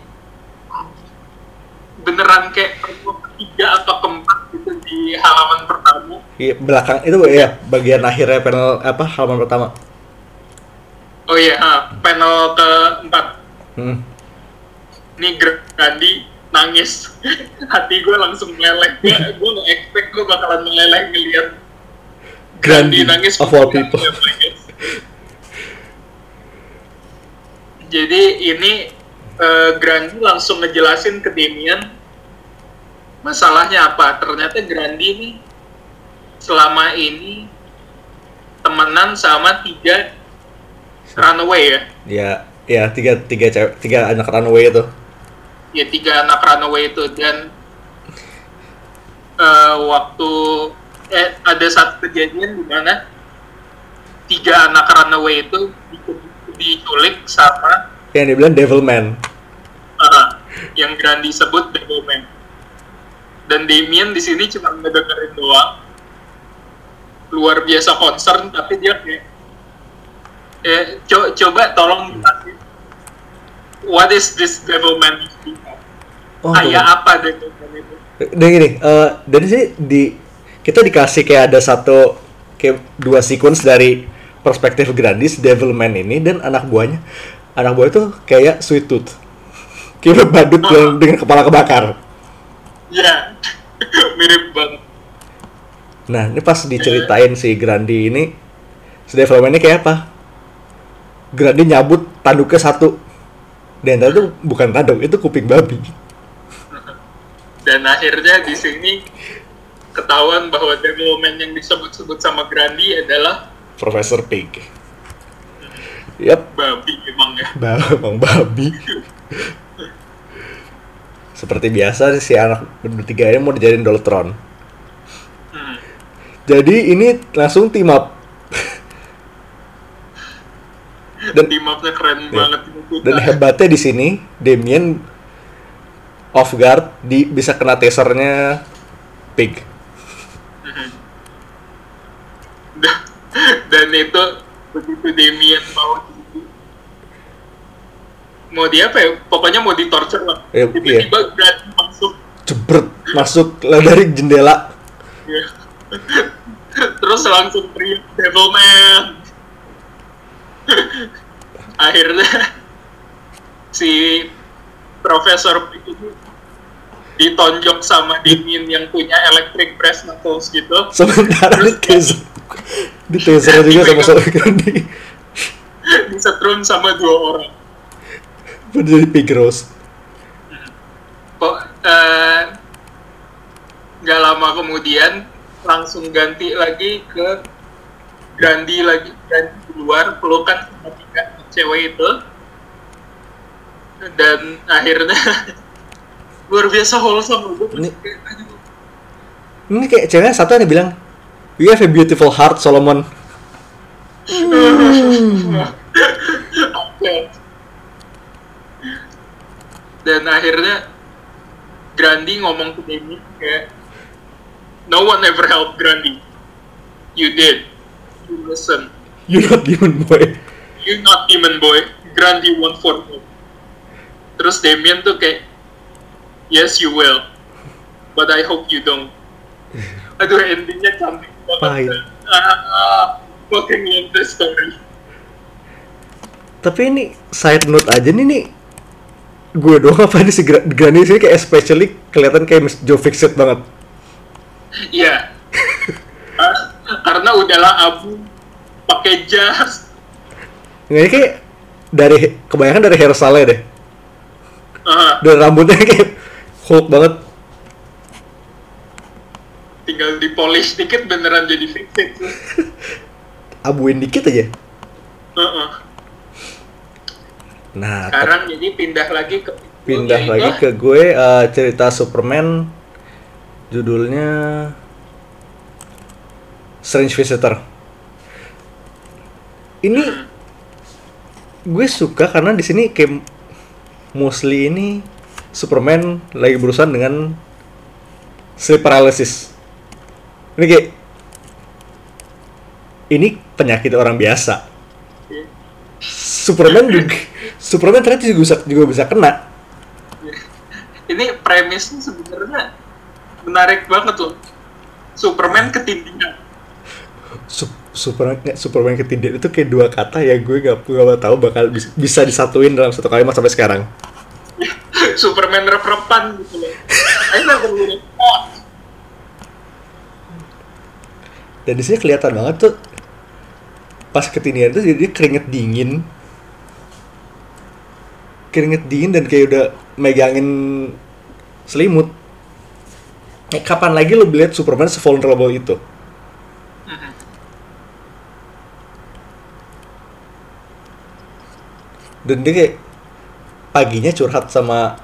beneran kayak ketiga atau keempat gitu di halaman pertama. Iya, belakang itu ya bagian akhirnya panel apa halaman pertama. Oh iya, ah, panel keempat. Hmm. Ini Grandi nangis. <laughs> Hati gue langsung meleleh. Gue gue nggak expect gue bakalan meleleh ngeliat Grandi nangis of all people. <laughs> Jadi ini eh, Grandi langsung ngejelasin ke Damien masalahnya apa. Ternyata Grandi ini selama ini temenan sama tiga runaway ya. Ya, ya tiga tiga cewek tiga anak runaway itu. Ya tiga anak runaway itu dan eh, waktu eh, ada satu kejadian di mana tiga anak runaway itu di- diculik sama Yang dibilang Devilman. Uh, yang Grandi sebut Devilman. Dan Damien di sini cuma ngedengerin doang. Luar biasa concern, tapi dia kayak eh, co- coba tolong jelasin what is this Devilman Oh, kayak apa Devilman itu? Dan gini, eh dari sini di kita dikasih kayak ada satu kayak dua sequence dari perspektif Grandis Devilman ini dan anak buahnya. Anak buah itu kayak Sweet Tooth kayak badut yang dengan kepala kebakar. Ya, <laughs> mirip banget. nah ini pas diceritain si Grandi ini si Devilman ini kayak apa? Grandi nyabut tanduknya satu. Dan tadi itu bukan tanduk itu kuping babi. Dan akhirnya di sini ketahuan bahwa Devilman yang disebut-sebut sama Grandi adalah Profesor Pig. Yap, babi emang ya. Bang babi. <laughs> Seperti biasa si anak bertiga ini mau dijadiin Doltron. Hmm. Jadi ini langsung team up. <laughs> dan Team up-nya keren banget. dan hebatnya di sini Damien off guard di bisa kena tasernya Pig. <laughs> Dan itu begitu Damien mau mau dia apa ya? Pokoknya mau ditorture lah. Eh, Tiba-tiba Grandi masuk. Jebret masuk dari jendela. Ya. Terus langsung teriak Devilman. <laughs> Akhirnya si Profesor ini ditonjok sama Damien yang punya electric brass knuckles gitu. Sementara di taser di taser <laughs> juga sama sama Grandi. <laughs> disetrum sama dua orang. Jadi Pig Rose. Kok nggak lama kemudian langsung ganti lagi ke Grandi lagi Grandi keluar pelukan sama tiga cewek itu dan akhirnya <laughs> luar biasa wholesome gue Ini- Ini kayak cewek satu yang bilang, You have a beautiful heart, Solomon. <laughs> dan akhirnya Grandi ngomong ke Demi kayak no one ever helped Grandi. You did. You listen. You're not demon boy. you not demon boy. Grandi won't for me terus Damien tuh kayak yes you will. But I hope you don't. <laughs> Aduh endingnya cantik banget. Ah, fucking love this story. Tapi ini side note aja nih nih. Gue doang apa nih si Gra- Granny sini kayak especially kelihatan kayak Miss Joe Fixit banget. Iya. Ah, Karena udahlah abu pakai jas. Nggak ini kayak dari kebanyakan dari hairstyle deh. Ah, Dan rambutnya <laughs> kayak Hulk banget. tinggal dipolish dikit beneran jadi fixit. <laughs> Abuin dikit aja. Heeh. Nah, Sekarang jadi pindah lagi ke pindah lagi ke gue eh, cerita Superman judulnya Strange Visitor. Ini gue suka karena di sini kayak mostly ini Superman lagi berurusan dengan sleep paralysis. Ini kayak ini penyakit orang biasa. Superman juga Superman ternyata juga bisa juga bisa kena. ini premisnya sebenarnya menarik banget loh. Superman ketindihan. Sup- Superman Superman ketindihan itu kayak dua kata ya gue gak, gak tahu bakal bis- bisa disatuin dalam satu kalimat sampai sekarang. <laughs> Superman rep-repan gitu loh. Dan di sini kelihatan banget tuh pas ketindihan tuh jadi keringet dingin, keringet dingin dan kayak udah megangin selimut. Eh, kapan lagi lo lihat Superman se-vulnerable itu? Dan dia kayak paginya curhat sama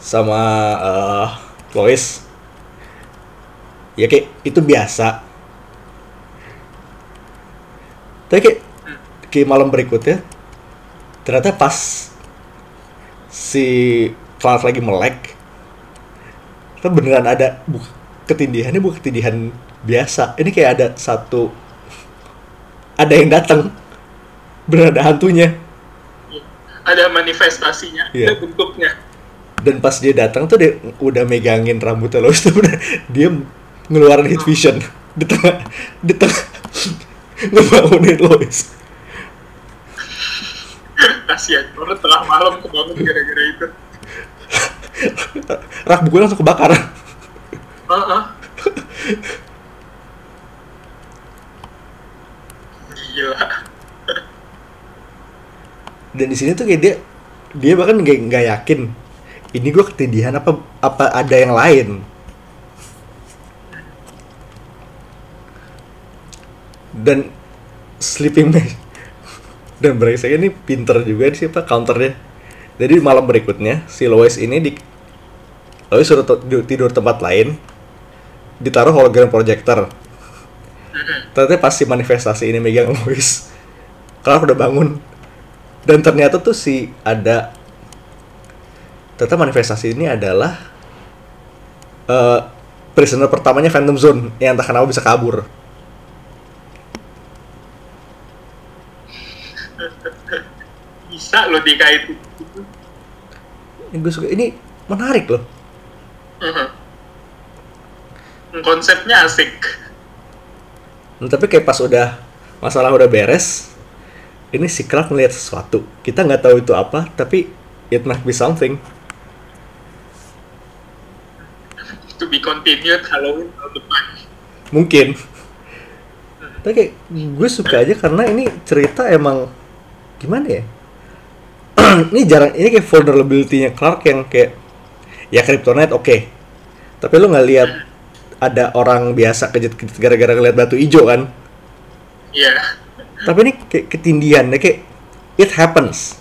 sama eh, Lois ya kayak itu biasa tapi kayak kayak malam berikutnya ternyata pas si Clark lagi melek ternyata beneran ada bu ketindihannya bukan ketindihan biasa ini kayak ada satu ada yang datang beneran ada hantunya Ada manifestasinya, Iya. ada bentuknya. dan pas dia datang tuh dia udah megangin rambutnya Lois <laughs> tuh bener, dia ngeluarin hit vision di tengah di tengah <laughs> ngebangunin Lois kasihan banget tengah malam kebangun gara-gara itu rak bukunya langsung kebakar Heeh. Gila. dan di sini tuh kayak dia dia bahkan nggak nggak yakin ini gue ketindihan apa apa ada yang lain dan sleeping dan brengsek ini pinter juga sih pak counternya. Jadi malam berikutnya si Lois ini di Lois suruh tidur, tempat lain ditaruh hologram projector. Ternyata pas si manifestasi ini megang <laughs> Lois Clark udah bangun. Dan ternyata tuh si ada ternyata manifestasi ini adalah eh prisoner pertamanya Phantom Zone yang entah kenapa bisa kabur Bisa lo dikait ini gue suka ini menarik loh. Mhm. Konsepnya asik. Nah, tapi kayak pas udah masalah udah beres ini si Clark melihat sesuatu. Kita nggak tahu itu apa tapi it might be something. To be continued Halloween tahun depan. mungkin. Tapi kayak gue suka aja karena ini cerita emang gimana ya <clears throat> ini jarang ini kayak vulnerability-nya Clark yang kayak ya kryptonite oke tapi lu nggak lihat ada orang biasa kejut-kejut gara-gara ngeliat batu hijau kan Iya. tapi ini kayak ketindihan ya kayak it happens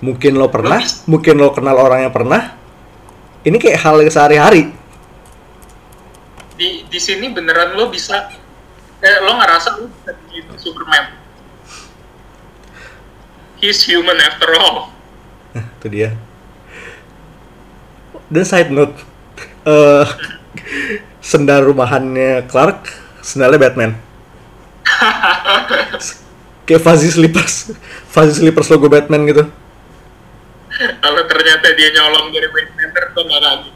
mungkin lo pernah mungkin lo kenal orang yang pernah ini kayak hal yang sehari-hari Di di sini beneran lo bisa eh lo ngerasa lo bisa jadi Superman. He's human after all. Nah, itu dia. Dan side note, eh sendal rumahannya Clark, sendalnya Batman. Kayak fuzzy slippers, fuzzy slippers logo Batman gitu. Kalau ternyata dia nyolong dari Wayne Manor nggak lagi.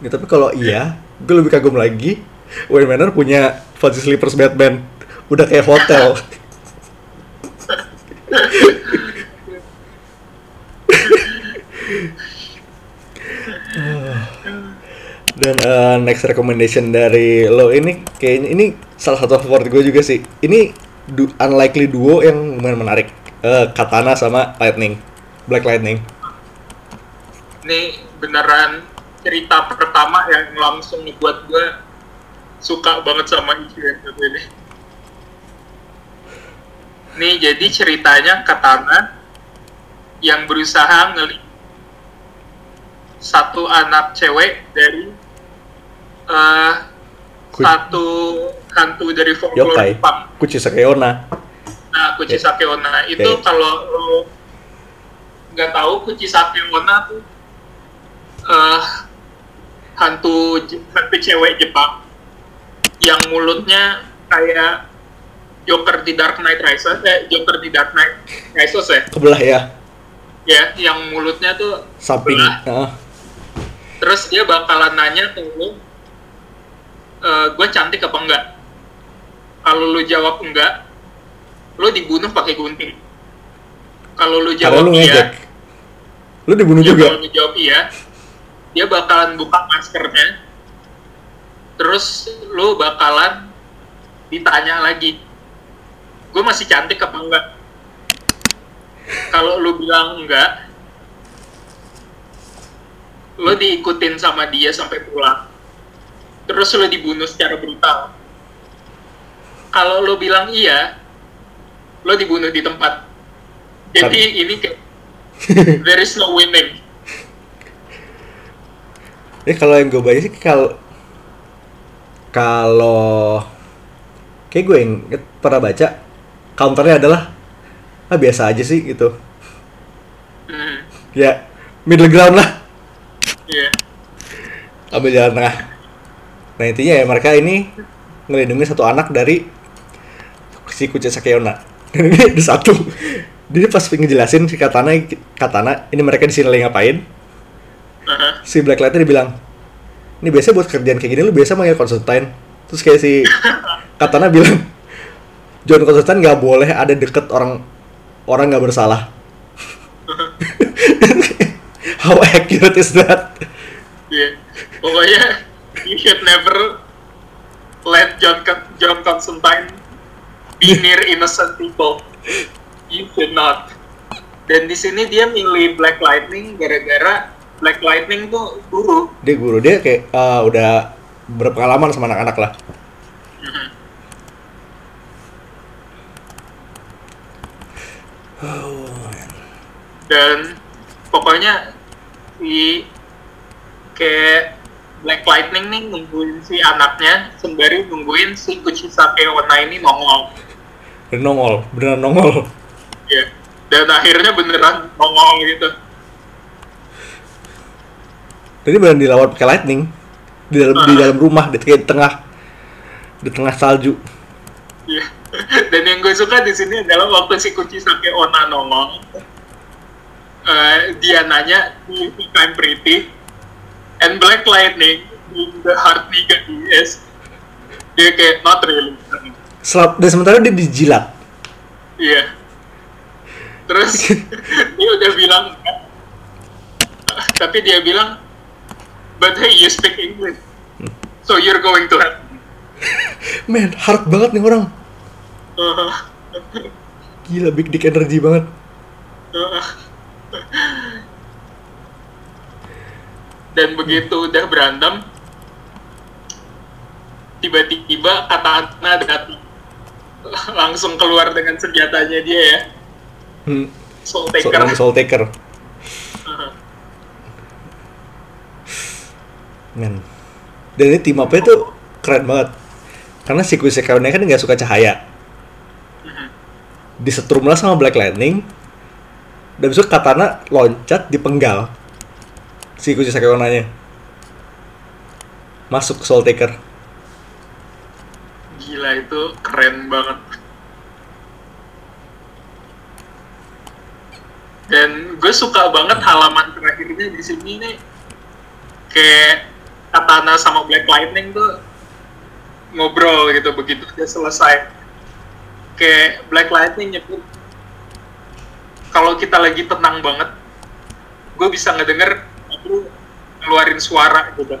Ya, tapi kalau iya, gue lebih kagum lagi. Wayne Manor punya fuzzy slippers Batman. Udah kayak hotel. <laughs> Dan eh, next recommendation dari lo ini kayaknya ini salah satu favorit gue juga sih. Ini du- unlikely duo yang lumayan menarik. Eh, Katana sama Lightning, Black Lightning. Ini beneran cerita pertama yang langsung buat gue suka banget sama satu ini. Nih jadi ceritanya Katana yang berusaha ngeli satu anak cewek dari Ku- satu hantu dari folklore Yokai, Jepang. Kuchisake Onna. Nah, Kuchisake Onna itu Oke. kalau lo nggak tahu Kuchisake Onna tuh eh hantu hantu cewek Jepang yang mulutnya kayak Joker di Dark Knight Rises, eh Joker di Dark Knight Rises ya, Kebelah ya, ya yang mulutnya tuh samping. Heeh. terus dia bakalan nanya ke lu, gue cantik apa enggak? Kalau lu jawab enggak, lu dibunuh pakai gunting. Kalau lu Karena jawab lu iya, ngejek. Lu dibunuh Ya, juga. kalau lu jawab iya, dia bakalan buka maskernya. Terus lu bakalan ditanya lagi, gue masih cantik apa enggak? Kalau lu bilang enggak, lu diikutin sama dia sampai pulang. Terus lu dibunuh secara brutal. Kalau lu bilang iya, lu dibunuh di tempat. Jadi ini kayak there is no winning. Ini kalau yang gue baca sih kalau kalau kayak gue yang pernah baca counternya adalah ah biasa aja sih gitu. Hmm, Ya middle ground lah, iya. ambil jalan tengah. Nah intinya ya mereka ini ngelindungi satu anak dari si Kuchisake Onna. Dan <laughs> ini ada satu. Dia pas ngejelasin si Katana, Katana ini mereka di sini lagi ngapain? Aha. si Black Lightnya dibilang ini biasanya buat kerjaan kayak gini lu biasa manggil Constantine terus kayak si <laughs> Katana bilang John Constantine nggak boleh ada deket orang orang nggak bersalah. <laughs> How accurate is that? Iya. Pokoknya you should never let John John Constantine be near innocent people. You should not. Dan di sini dia milih Black Lightning gara-gara Black Lightning tuh guru. Dia guru dia kayak eh, udah berpengalaman sama anak-anak lah. Dan pokoknya si kayak Black Lightning nih nungguin si anaknya sembari nungguin si Kuchisake Onna ini nongol. Dan nongol, beneran nongol. Ya. Dan akhirnya beneran nongol gitu. Jadi beneran dilawan pakai lightning di dalam di dalam rumah di, di tengah di tengah salju. Iya. <laughs> Dan yang gue suka di sini adalah waktu si Kuchisake Onna nongol, eh, dia nanya, "Do you I'm pretty?" And Black Lightning, in the heart nigga he is, dia kayak not really. Selap, dan sementara dia dijilat. Iya. Terus <laughs> dia udah bilang, tapi dia bilang, but hey, you speak English, so you're going to have. Men, <laughs> hard banget nih orang. <laughs> Gila, big dick energy banget. <laughs> Dan begitu udah berantem, tiba-tiba Katana datang. <laughs> Langsung keluar dengan senjatanya dia ya. Hmm. Soul So, Taker. namanya Soul Taker. Men. Dan ini team up tuh keren banget. Karena si Kusekaunya kan nggak suka cahaya. Disetrum lah sama Black Lightning. Dan besok Katana loncat dipenggal. Si Kusekaunya. Masuk ke Soul Taker. Gila itu keren banget. Dan gue suka banget halaman terakhirnya di sini nih. Kayak Katana sama Black Lightning tuh ngobrol gitu begitu dia selesai. Kayak Black Lightning nyebut kalau kita lagi tenang banget, gue bisa ngedenger lu ngeluarin suara gitu. <laughs>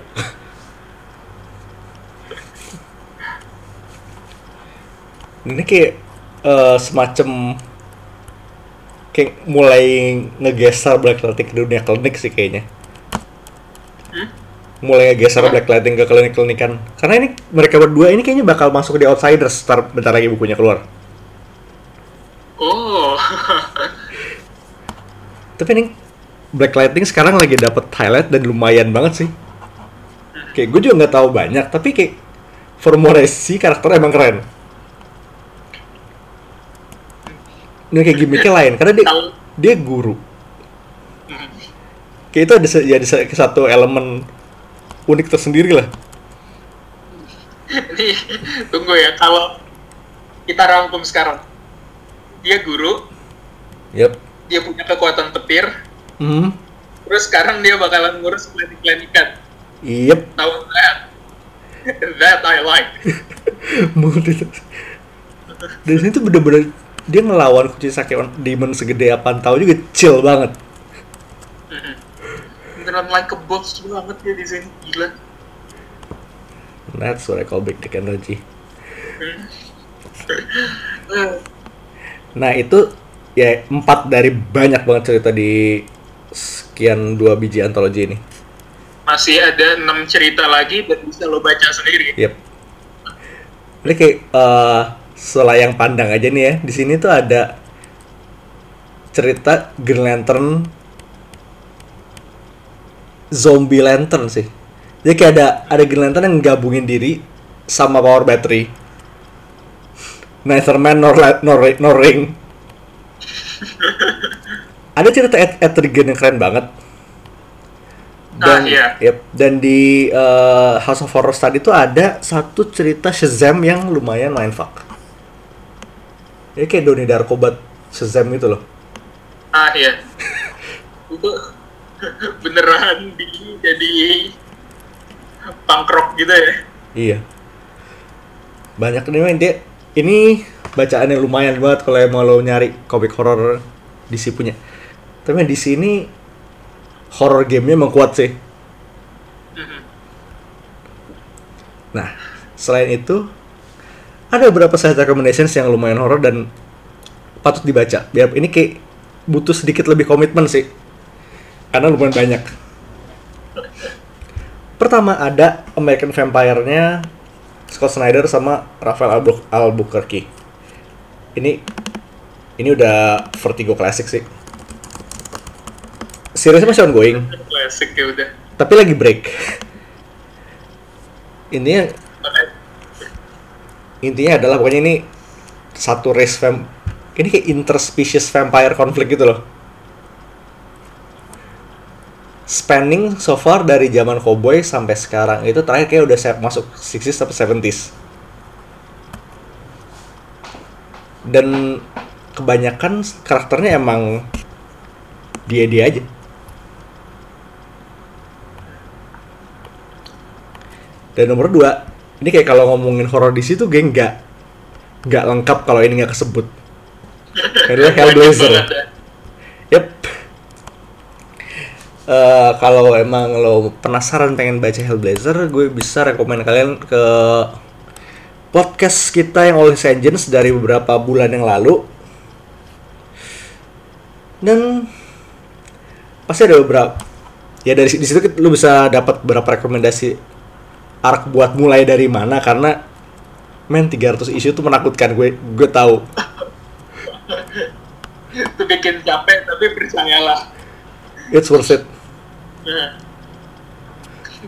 Ini kayak eh, semacam kayak mulai ngegeser Black Lightning ke dunia klinik sih kayaknya. Hmm? Mulai ngegeser Black Lightning ke klinik-klinikan. Karena ini mereka berdua ini kayaknya bakal masuk di Outsiders ntar bentar lagi bukunya keluar. Oh, <laughs> Tapi ini Black Lightning sekarang lagi dapet highlight dan lumayan banget sih. Kayak gue juga nggak tahu banyak, tapi kayak Formoresi karakternya emang keren. Ini kayak gimmicknya lain, karena dia dia guru. Kayak itu ada jadi se- satu elemen unik tersendiri lah. Nih, tunggu ya. Kalau kita rangkum sekarang, dia guru, Yep. dia punya kekuatan petir, Hmm. terus sekarang dia bakalan ngurus klinik-klinikan. Yep. Tahu that? <laughs> That I like. <laughs> Dan sini tuh bener-bener dia ngelawan Kuchisake Demon segede apaan tahu juga chill banget. Beneran like a boss banget ya di sini, gila. That's what I call big dick energy. <laughs> Nah itu ya empat dari banyak banget cerita di sekian dua biji antologi ini. Masih ada enam cerita lagi dan bisa lo baca sendiri. Yep. Ini kayak eh, selayang pandang aja nih ya. Di sini tuh ada cerita Green Lantern Zombie Lantern sih. Jadi kayak ada ada Green Lantern yang gabungin diri sama Power Battery. Neither man nor, nor, nor ring. <laughs> ada cerita Ed- Etrigan yang keren banget. Dan, Ah, iya. yep, dan di eh, House of Horrors tadi tuh ada satu cerita Shazam yang lumayan mindfuck. Ini kayak Donnie Darko buat Shazam gitu loh. Ah iya. <laughs> Beneran di jadi punk rock gitu ya. Iya. Banyak nih main dia. Ini bacaannya lumayan banget kalau emang lo nyari komik horor DC punya. Tapi di sini horror gamenya emang kuat sih. Mhm. Nah, selain itu ada beberapa side recommendations yang lumayan horor dan patut dibaca. Biar ini kayak butuh sedikit lebih komitmen sih. Karena lumayan banyak. Pertama ada American Vampire-nya Scott Snyder sama Rafael Albu- Albuquerque. Ini ini udah Vertigo Classic sih. Seriesnya masih ongoing, Klasik ya udah. tapi lagi break. Intinya Makanya- intinya adalah pokoknya ini satu race vamp ini kayak interspecies vampire konflik gitu loh spanning so far dari zaman cowboy sampai sekarang. Itu terakhir kayak udah se- masuk 60s atau 70s dan kebanyakan karakternya emang dia dia aja. Dan nomor dua ini kayak kalau ngomongin horror di situ geng nggak nggak lengkap kalau ini nggak kesebut. Adalah <laughs> Hellblazer Banyak banget ya. Yep. Eh, kalau emang lo penasaran pengen baca Hellblazer, gue bisa rekomend kalian ke podcast kita yang oleh Engines dari beberapa bulan yang lalu. Dan pasti ada beberapa ya dari di situ lo bisa dapat beberapa rekomendasi arc buat mulai dari mana karena men 300 isu itu menakutkan gue gue tahu Itu bikin capek, tapi percayalah. it's worth it Nah,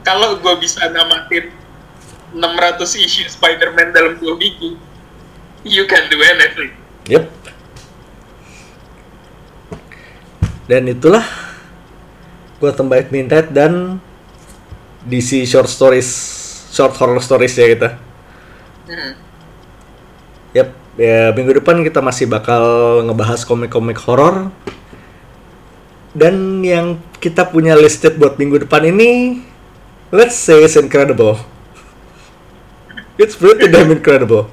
kalau gue bisa namatin 600 issue Spider-Man dalam dua minggu, you can do anything. Yep. Dan itulah Gotham by Midnight dan DC short stories, short horror stories ya kita. Hmm. Yep. Ya minggu depan kita masih bakal ngebahas komik-komik horor. Dan yang kita punya listed buat minggu depan ini, let's say it's incredible. It's pretty damn incredible.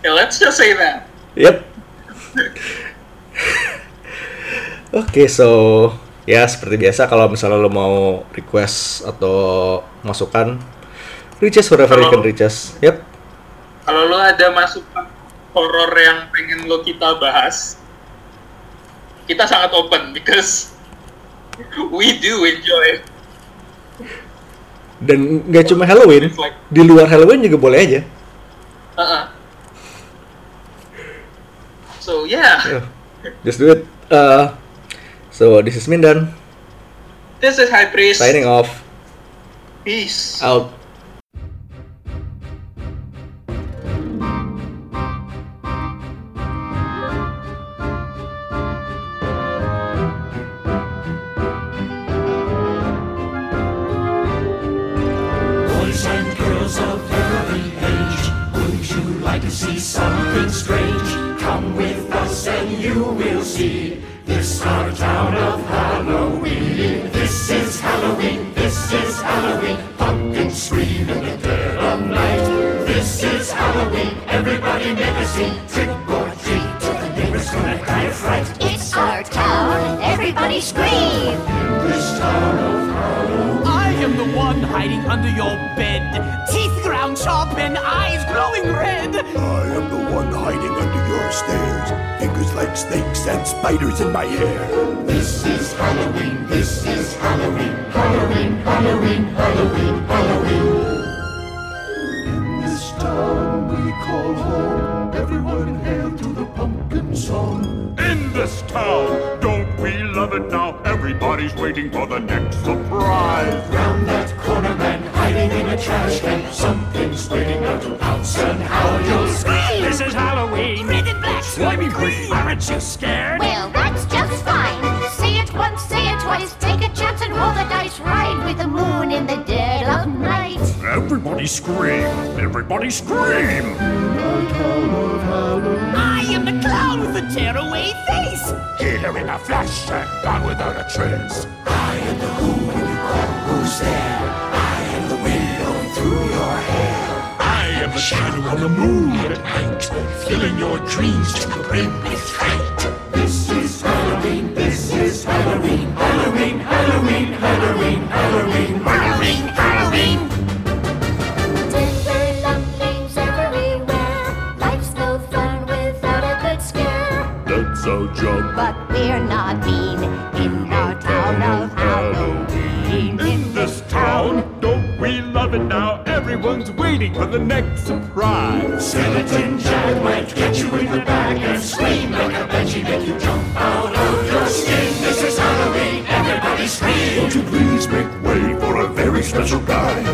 Yeah, let's just say that. Yep. Oke, so ya seperti biasa kalau misalnya lo mau request atau masukan, reach us wherever you can reach us. Yep. Kalau lo ada masukan horor yang pengen lo kita bahas, kita sangat open because we do enjoy. Dan nggak cuma Halloween, like- di luar Halloween juga boleh aja. Uh-uh. So yeah, Yeah. Just do it. Uh, so this is Mindan this is High Priest. signing off. Peace. Out. See something strange? Come with us and you will see this our town of Halloween. This is Halloween, this is Halloween. Pumpkins scream in the dead of night. This is Halloween, everybody make a scene. Trick or treat, or the neighbors gonna die of fright. It's our town. Everybody scream. In This town of Halloween. I am the one hiding under your bed, teeth ground sharp and eyes glowing red. I am the one hiding under your stairs, fingers like snakes and spiders in my hair. This is Halloween, this is Halloween, Halloween, Halloween, Halloween, Halloween. In this town we call home, everyone hail to the pumpkin song. in this town. Don't we love it now? Everybody's waiting for the next surprise. Round a trash can, something's waiting out to pounce and howl. You'll scream. This is Halloween. Red and black, slimy green. Aren't you scared? Well, that's just fine. Say it once, say it twice. Take a chance and roll the dice. Ride with the moon in the dead of night. Everybody scream! Everybody scream! I am the clown with the tearaway face. Here in a flash and gone without a trace. I am the who when you call who's there. A shadow on the moon at night, filling your dreams to the brim with fright. This is Halloween, this is Halloween, Halloween, Halloween, Halloween, Halloween, Halloween, Halloween. Lumplings everywhere. Life's no fun without a good scare. That's our job. But we're not mean in our town of Halloween. In this town, don't we love it now? Everyone's waiting for the next surprise. Skeleton Jack might get you in the back and scream like a banshee, make you jump out of your skin. This is Halloween, everybody scream. Won't you please make way for a very special guy?